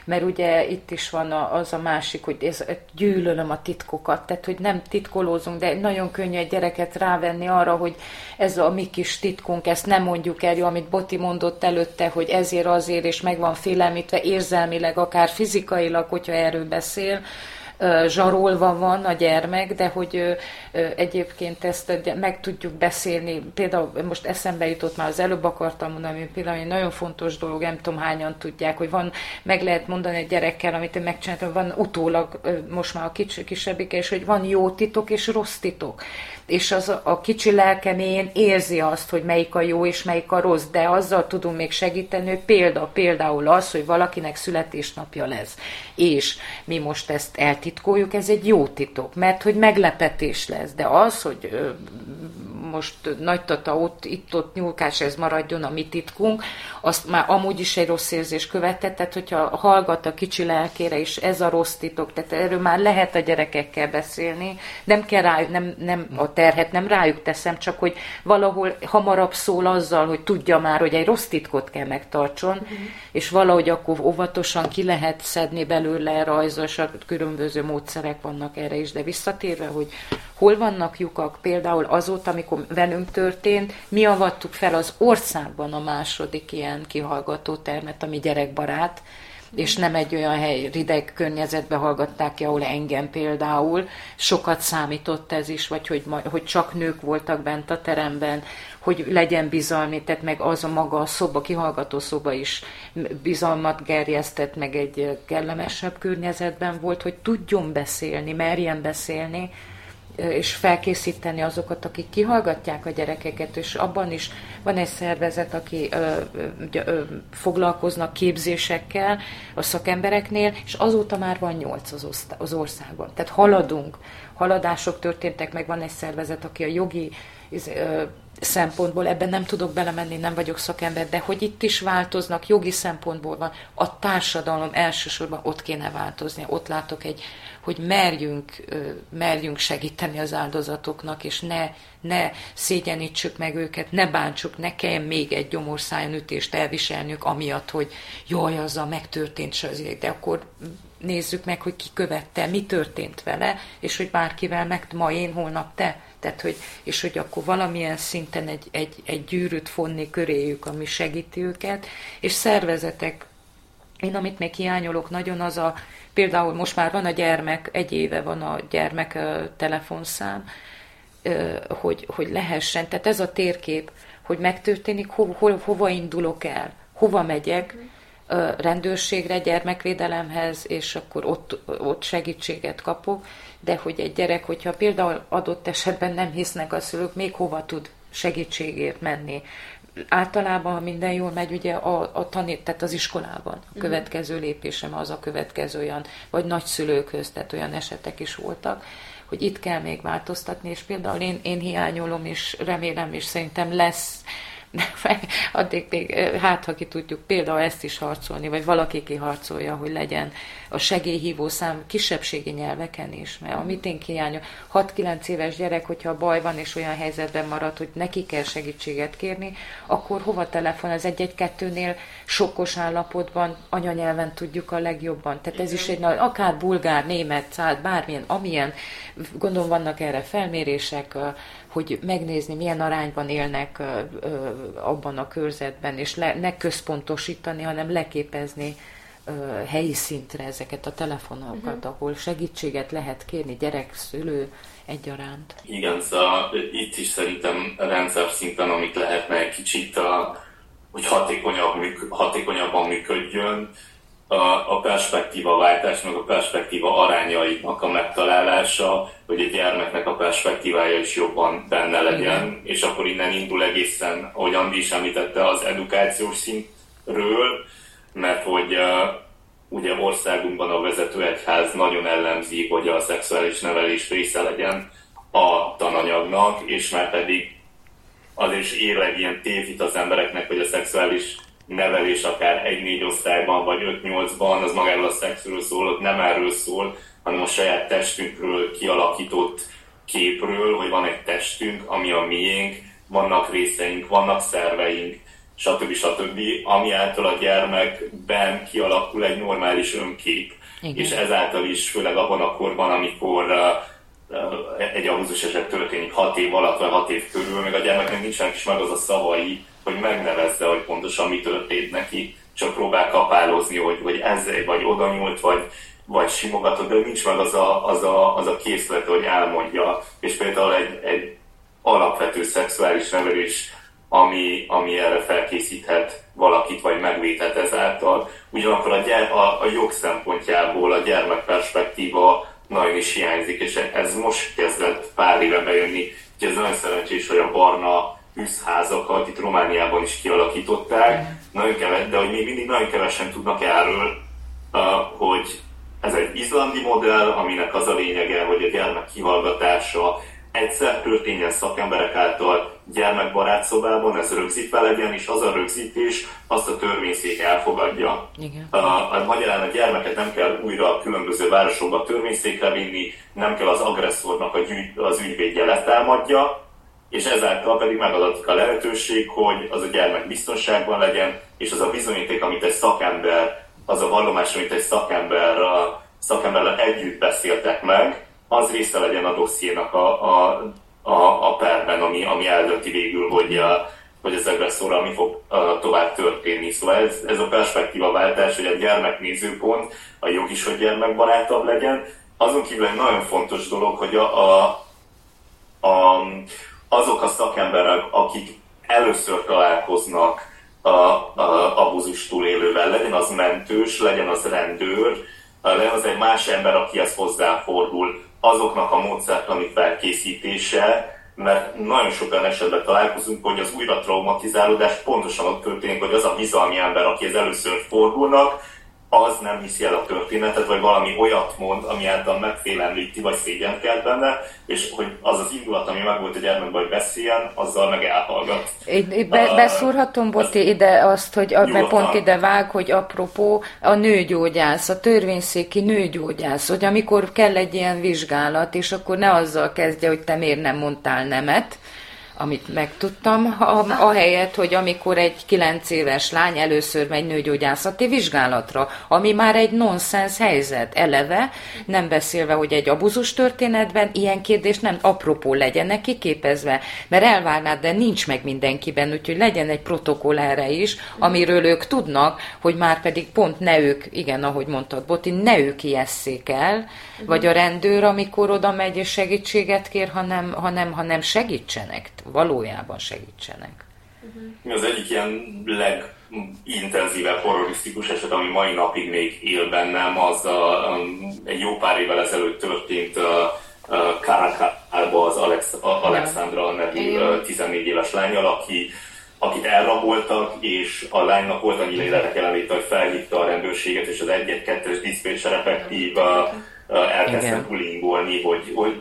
mert ugye itt is van az a másik, hogy ez, gyűlölöm a titkokat, tehát hogy nem titkolózunk, de nagyon könnyű egy gyereket rávenni arra, hogy ez a mi kis titkunk, ezt nem mondjuk el, jó, amit Boti mondott előtte, hogy ezért azért, és meg van félelmítve érzelmileg, akár fizikailag, hogyha erről beszél, zsarolva van a gyermek, de hogy egyébként ezt meg tudjuk beszélni. Például most eszembe jutott már az előbb akartam mondani, például egy nagyon fontos dolog, nem tudom hányan tudják, hogy van, meg lehet mondani egy gyerekkel, amit én megcsináltam, van utólag most már a kis, kisebbik, és hogy van jó titok és rossz titok és az a kicsi lelkemén érzi azt, hogy melyik a jó és melyik a rossz, de azzal tudunk még segíteni, hogy példa, például az, hogy valakinek születésnapja lesz, és mi most ezt eltitkoljuk, ez egy jó titok, mert hogy meglepetés lesz, de az, hogy most nagy tata ott, itt-ott nyúlkás, ez maradjon a mi titkunk, azt már amúgy is egy rossz érzés követett, tehát hogyha hallgat a kicsi lelkére is, ez a rossz titok, tehát erről már lehet a gyerekekkel beszélni, nem kell rájuk, nem, nem a terhet nem rájuk teszem, csak hogy valahol hamarabb szól azzal, hogy tudja már, hogy egy rossz titkot kell megtartson, uh-huh. és valahogy akkor óvatosan ki lehet szedni belőle rajzos, különböző módszerek vannak erre is, de visszatérve, hogy hol vannak lyukak, például azóta, amikor velünk történt, mi avattuk fel az országban a második ilyen kihallgató termet, ami gyerekbarát, és nem egy olyan hely, rideg környezetbe hallgatták ki, ahol engem például. Sokat számított ez is, vagy hogy, hogy csak nők voltak bent a teremben, hogy legyen bizalmi, tehát meg az a maga a szoba, kihallgató szoba is bizalmat gerjesztett, meg egy kellemesebb környezetben volt, hogy tudjon beszélni, merjen beszélni, és felkészíteni azokat, akik kihallgatják a gyerekeket, és abban is van egy szervezet, aki ö, ö, foglalkoznak képzésekkel a szakembereknél, és azóta már van nyolc az, az országban. Tehát haladunk, haladások történtek, meg van egy szervezet, aki a jogi ö, szempontból, ebben nem tudok belemenni, nem vagyok szakember, de hogy itt is változnak, jogi szempontból van, a társadalom elsősorban ott kéne változni. Ott látok egy hogy merjünk, merjünk segíteni az áldozatoknak, és ne, ne szégyenítsük meg őket, ne bántsuk, ne kelljen még egy gyomorszájon ütést elviselnünk, amiatt, hogy jaj, azzal megtörtént se de akkor nézzük meg, hogy ki követte, mi történt vele, és hogy bárkivel meg ma én, holnap te. Tehát, hogy, és hogy akkor valamilyen szinten egy, egy, egy gyűrűt fonni köréjük, ami segíti őket, és szervezetek én amit még hiányolok nagyon az a, például most már van a gyermek, egy éve van a gyermek telefonszám, hogy, hogy lehessen, tehát ez a térkép, hogy megtörténik, ho, ho, hova indulok el, hova megyek, rendőrségre, gyermekvédelemhez, és akkor ott, ott segítséget kapok, de hogy egy gyerek, hogyha például adott esetben nem hisznek a szülők, még hova tud segítségért menni általában, ha minden jól megy, ugye a, a tanít, tehát az iskolában. A mhm. következő lépésem az a következő olyan, vagy nagyszülőkhöz, tehát olyan esetek is voltak, hogy itt kell még változtatni, és például én, én hiányolom, és remélem, és szerintem lesz <laughs> addig még, hát ha ki tudjuk például ezt is harcolni, vagy valaki kiharcolja, hogy legyen a segélyhívó szám kisebbségi nyelveken is, mert amit én hiányom, 6-9 éves gyerek, hogyha baj van és olyan helyzetben marad, hogy neki kell segítséget kérni, akkor hova telefon az egy-egy-kettőnél sokkos állapotban anyanyelven tudjuk a legjobban. Tehát ez is egy nagy, akár bulgár, német, száll, bármilyen, amilyen, gondolom vannak erre felmérések, hogy megnézni, milyen arányban élnek abban a körzetben, és le, ne központosítani, hanem leképezni helyi szintre ezeket a telefonokat, uh-huh. ahol segítséget lehet kérni gyerek, szülő egyaránt. Igen, szóval itt is szerintem rendszer szinten, amit lehetne egy kicsit, a, hogy hatékonyabb, hatékonyabban működjön, a, a perspektíva váltás, meg a perspektíva arányainak a megtalálása, hogy a gyermeknek a perspektívája is jobban benne legyen, Igen. és akkor innen indul egészen, ahogy Andi is említette, az edukációs szintről, mert hogy ugye országunkban a vezető egyház nagyon ellenzi, hogy a szexuális nevelés része legyen a tananyagnak, és már pedig az is ér egy ilyen tévhit az embereknek, hogy a szexuális nevelés akár egy-négy osztályban, vagy öt-nyolcban, az magáról a szexről szól, ott nem erről szól, hanem a saját testünkről kialakított képről, hogy van egy testünk, ami a miénk, vannak részeink, vannak szerveink, stb. stb., ami által a gyermekben kialakul egy normális önkép. Igen. És ezáltal is, főleg abban a korban, amikor uh, egy abuzus eset történik 6 év alatt, vagy 6 év körül, meg a gyermeknek nincsenek is meg az a szavai, hogy megnevezze, hogy pontosan mi történt neki, csak próbál kapálozni, hogy, hogy ezzel vagy oda nyúlt, vagy, vagy simogatott, de nincs meg az a, az a, az a készlet, hogy elmondja. És például egy, egy alapvető szexuális nevelés, ami, ami erre felkészíthet valakit, vagy megvédhet ezáltal. Ugyanakkor a, gyere, a, a jog szempontjából a gyermek perspektíva nagyon is hiányzik, és ez most kezdett pár éve bejönni. Úgyhogy ez nagyon szerencsés, hogy a barnaűzházakat itt Romániában is kialakították, nagyon keves, de hogy még mindig nagyon kevesen tudnak erről, hogy ez egy izlandi modell, aminek az a lényege, hogy a gyermek kihallgatása egyszer történjen szakemberek által gyermekbarát szobában, ez rögzítve legyen, és az a rögzítés azt a törvényszék elfogadja. Igen. A, a, magyarán a gyermeket nem kell újra a különböző városokba törvényszékre vinni, nem kell az agresszornak a gyűjt, az ügyvédje letámadja, és ezáltal pedig megadatik a lehetőség, hogy az a gyermek biztonságban legyen, és az a bizonyíték, amit egy szakember, az a vallomás, amit egy szakember, a szakemberrel együtt beszéltek meg, az része legyen a dossziénak a, a, a, a perben, ami, ami eldönti végül, hogy, a, hogy az agresszorral mi fog a, tovább történni. Szóval ez, ez a perspektíva váltás, hogy a gyermek nézőpont, a jog is, hogy gyermekbarátabb legyen. Azon kívül egy nagyon fontos dolog, hogy a, a, a azok a szakemberek, akik először találkoznak a, a abúzus túlélővel, legyen az mentős, legyen az rendőr, legyen az egy más ember, aki ezt hozzáfordul, azoknak a módszertani felkészítése, mert nagyon sok olyan esetben találkozunk, hogy az újra traumatizálódás pontosan ott történik, hogy az a bizalmi ember, akihez először fordulnak, az nem hiszi el a történetet, vagy valami olyat mond, ami által megfélemlíti, vagy szégyent kelt benne, és hogy az az indulat, ami meg volt a gyermekben, hogy beszéljen, azzal meg elhallgat. Be, beszúrhatom, Boti, ide azt, hogy a, mert pont ide vág, hogy apropó a nőgyógyász, a törvényszéki nőgyógyász, hogy amikor kell egy ilyen vizsgálat, és akkor ne azzal kezdje, hogy te miért nem mondtál nemet, amit megtudtam, ahelyett, hogy amikor egy kilenc éves lány először megy nőgyógyászati vizsgálatra, ami már egy nonsens helyzet, eleve, nem beszélve, hogy egy abuzus történetben ilyen kérdés nem apropó legyenek kiképezve, mert elvárnád, de nincs meg mindenkiben, úgyhogy legyen egy protokoll erre is, amiről ők tudnak, hogy már pedig pont ne ők, igen, ahogy mondtad, Boti, ne ők ijesszék el, vagy a rendőr, amikor oda megy és segítséget kér, hanem, hanem, hanem segítsenek valójában segítsenek. Mi az egyik ilyen legintenzívebb horrorisztikus eset, ami mai napig még él bennem, az a, um, egy jó pár évvel ezelőtt történt uh, uh, Karakálba az Alex, Alexandra nevű uh, 14 éves lányal, aki akit elraboltak, és a lánynak volt annyi lélek jelenléte, hogy felhívta a rendőrséget, és az 1-2-es diszpécser effektív elkezdte bullyingolni, hogy, hogy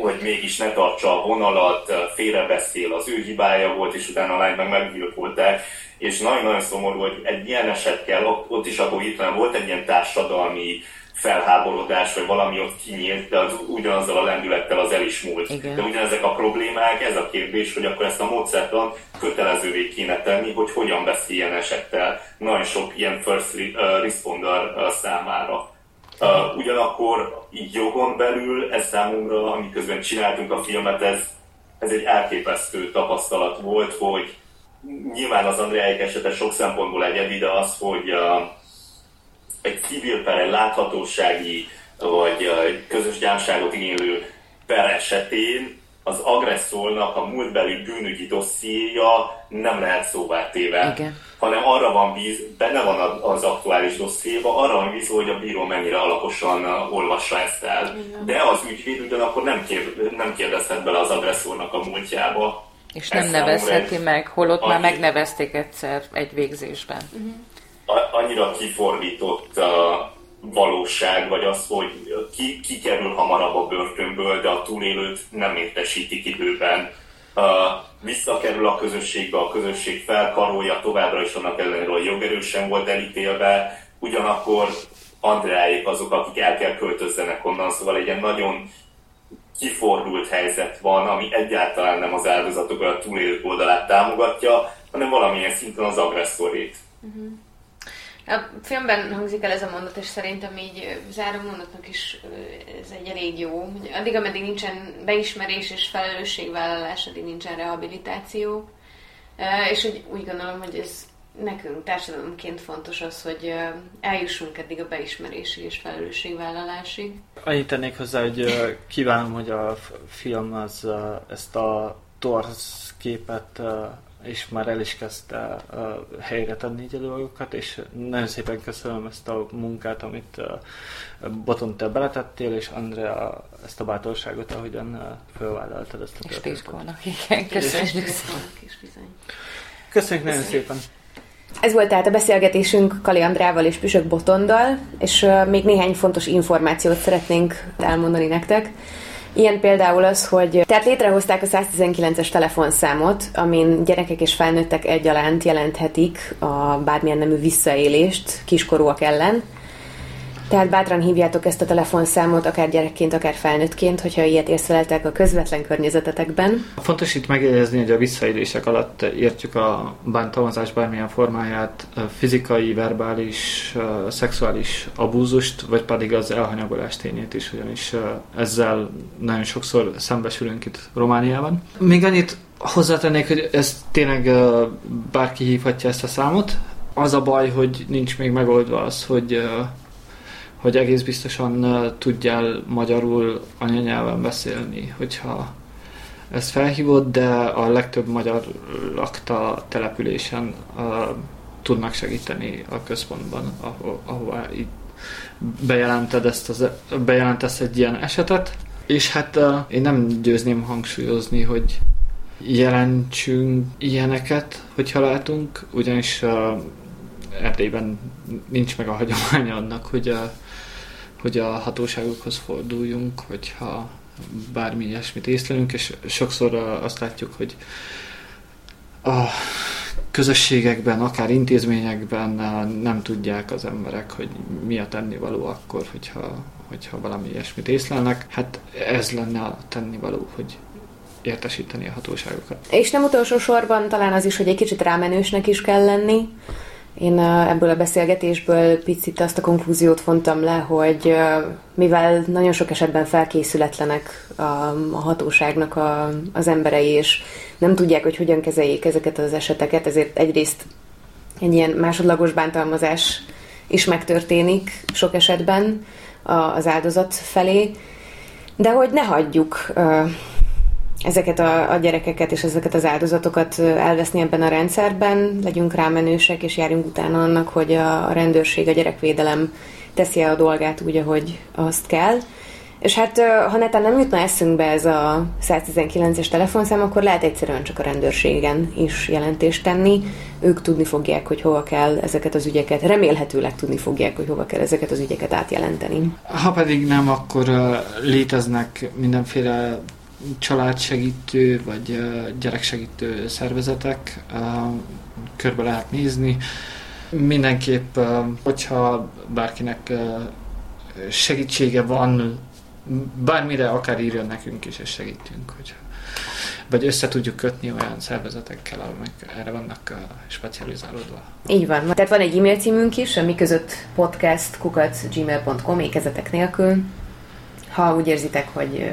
hogy mégis ne tartsa a vonalat, félrebeszél, az ő hibája volt, és utána a lány meg meggyilkolták. És nagyon-nagyon szomorú, hogy egy ilyen eset kell, ott is akkor itt volt egy ilyen társadalmi felháborodás, vagy valami ott kinyílt, de az ugyanazzal a lendülettel az el is múlt. Igen. De ugyanezek a problémák, ez a kérdés, hogy akkor ezt a módszertan kötelezővé kéne tenni, hogy hogyan beszéljen esettel nagyon sok ilyen first responder számára. Uh, ugyanakkor így jogon belül ez számomra, amiközben csináltunk a filmet, ez, ez egy elképesztő tapasztalat volt, hogy nyilván az Andréáik esete sok szempontból egyedi, de az, hogy uh, egy civil per, egy láthatósági vagy uh, közös gyámságot igénylő per esetén az agresszornak a múltbeli bűnügyi dossziéja nem lehet szóvá téve, Igen. hanem arra van bíz, benne van az aktuális dossziéba, arra van bízva, hogy a bíró mennyire alaposan olvassa ezt el. Igen. De az ügyvéd ugyanakkor nem, kér, nem kérdezhet bele az agresszornak a múltjába. És nem nevezheti egy, meg, holott annyi, már megnevezték egyszer egy végzésben. Uh-huh. Annyira kifordított uh, valóság, vagy az, hogy ki, ki kerül hamarabb a börtönből, de a túlélőt nem értesítik időben. Uh, visszakerül a közösségbe, a közösség felkarolja továbbra is annak ellenére, hogy jogerősen volt elítélve, ugyanakkor Andreáik azok, akik el kell költözzenek onnan, szóval egy ilyen nagyon kifordult helyzet van, ami egyáltalán nem az áldozatok a túlélők oldalát támogatja, hanem valamilyen szinten az agresszorét. Uh-huh. A filmben hangzik el ez a mondat, és szerintem így záró mondatnak is ez egy elég jó. Addig, ameddig nincsen beismerés és felelősségvállalás, addig nincsen rehabilitáció. És úgy, úgy gondolom, hogy ez nekünk társadalomként fontos az, hogy eljussunk eddig a beismerésig és felelősségvállalásig. Annyit tennék hozzá, hogy kívánom, hogy a film az ezt a torz képet és már el is kezdte uh, helyre tenni így a dolgokat, és nagyon szépen köszönöm ezt a munkát, amit uh, Boton te beletettél, és Andrea ezt a bátorságot, ahogyan uh, fölvállaltad ezt a. És Tiskolnak, igen, köszönjük. Köszönjük nagyon szépen. Ez volt tehát a beszélgetésünk Kali Andrával és Püsök Botondal, és uh, még néhány fontos információt szeretnénk elmondani nektek. Ilyen például az, hogy tehát létrehozták a 119-es telefonszámot, amin gyerekek és felnőttek egyaránt jelenthetik a bármilyen nemű visszaélést kiskorúak ellen. Tehát bátran hívjátok ezt a telefonszámot, akár gyerekként, akár felnőttként, hogyha ilyet észleltek a közvetlen környezetetekben. Fontos itt megjegyezni, hogy a visszaélések alatt értjük a bántalmazás bármilyen formáját, fizikai, verbális, szexuális abúzust, vagy pedig az elhanyagolás tényét is, ugyanis ezzel nagyon sokszor szembesülünk itt Romániában. Még annyit hozzátennék, hogy ez tényleg bárki hívhatja ezt a számot. Az a baj, hogy nincs még megoldva az, hogy hogy egész biztosan tudjál magyarul anyanyelven beszélni, hogyha ezt felhívod, de a legtöbb magyar lakta településen uh, tudnak segíteni a központban, aho- ahová így bejelented ezt az, bejelentesz egy ilyen esetet, és hát uh, én nem győzném hangsúlyozni, hogy jelentsünk ilyeneket, hogyha látunk, ugyanis uh, Erdélyben nincs meg a hagyománya annak, hogy uh, hogy a hatóságokhoz forduljunk, hogyha bármi ilyesmit észlelünk, és sokszor azt látjuk, hogy a közösségekben, akár intézményekben nem tudják az emberek, hogy mi a tennivaló akkor, hogyha, hogyha valami ilyesmit észlelnek. Hát ez lenne a tennivaló, hogy értesíteni a hatóságokat. És nem utolsó sorban talán az is, hogy egy kicsit rámenősnek is kell lenni, én ebből a beszélgetésből picit azt a konklúziót fontam le, hogy mivel nagyon sok esetben felkészületlenek a, a hatóságnak a, az emberei, és nem tudják, hogy hogyan kezeljék ezeket az eseteket, ezért egyrészt egy ilyen másodlagos bántalmazás is megtörténik sok esetben az áldozat felé, de hogy ne hagyjuk ezeket a, a gyerekeket és ezeket az áldozatokat elveszni ebben a rendszerben, legyünk rámenősek, és járjunk utána annak, hogy a, a rendőrség, a gyerekvédelem teszi a dolgát úgy, ahogy azt kell. És hát, ha netán nem jutna eszünkbe ez a 119-es telefonszám, akkor lehet egyszerűen csak a rendőrségen is jelentést tenni. Ők tudni fogják, hogy hova kell ezeket az ügyeket, remélhetőleg tudni fogják, hogy hova kell ezeket az ügyeket átjelenteni. Ha pedig nem, akkor léteznek mindenféle családsegítő vagy gyereksegítő szervezetek, körbe lehet nézni. Mindenképp, hogyha bárkinek segítsége van, bármire akár írjon nekünk is, és segítünk, hogy vagy össze tudjuk kötni olyan szervezetekkel, amik erre vannak specializálódva. Így van. Tehát van egy e-mail címünk is, ami között podcast gmail.com ékezetek nélkül. Ha úgy érzitek, hogy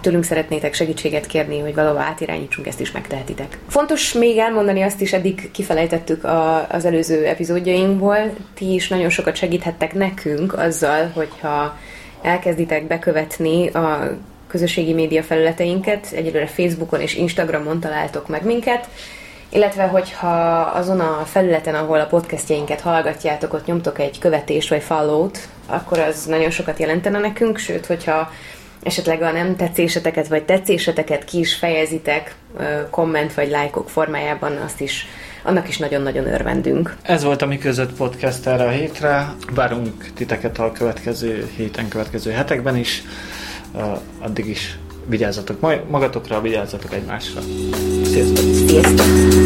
tőlünk szeretnétek segítséget kérni, hogy valahol átirányítsunk, ezt is megtehetitek. Fontos még elmondani azt is, eddig kifelejtettük a, az előző epizódjainkból, ti is nagyon sokat segíthettek nekünk azzal, hogyha elkezditek bekövetni a közösségi média felületeinket, egyelőre Facebookon és Instagramon találtok meg minket, illetve hogyha azon a felületen, ahol a podcastjainket hallgatjátok, ott nyomtok egy követést vagy follow-t, akkor az nagyon sokat jelentene nekünk, sőt, hogyha esetleg a nem tetszéseteket vagy tetszéseteket ki is fejezitek komment vagy lájkok formájában, azt is annak is nagyon-nagyon örvendünk. Ez volt a Mi Között Podcast erre a hétre. Várunk titeket a következő héten, következő hetekben is. Addig is vigyázzatok magatokra, vigyázzatok egymásra. Sziasztok! Sziasztok!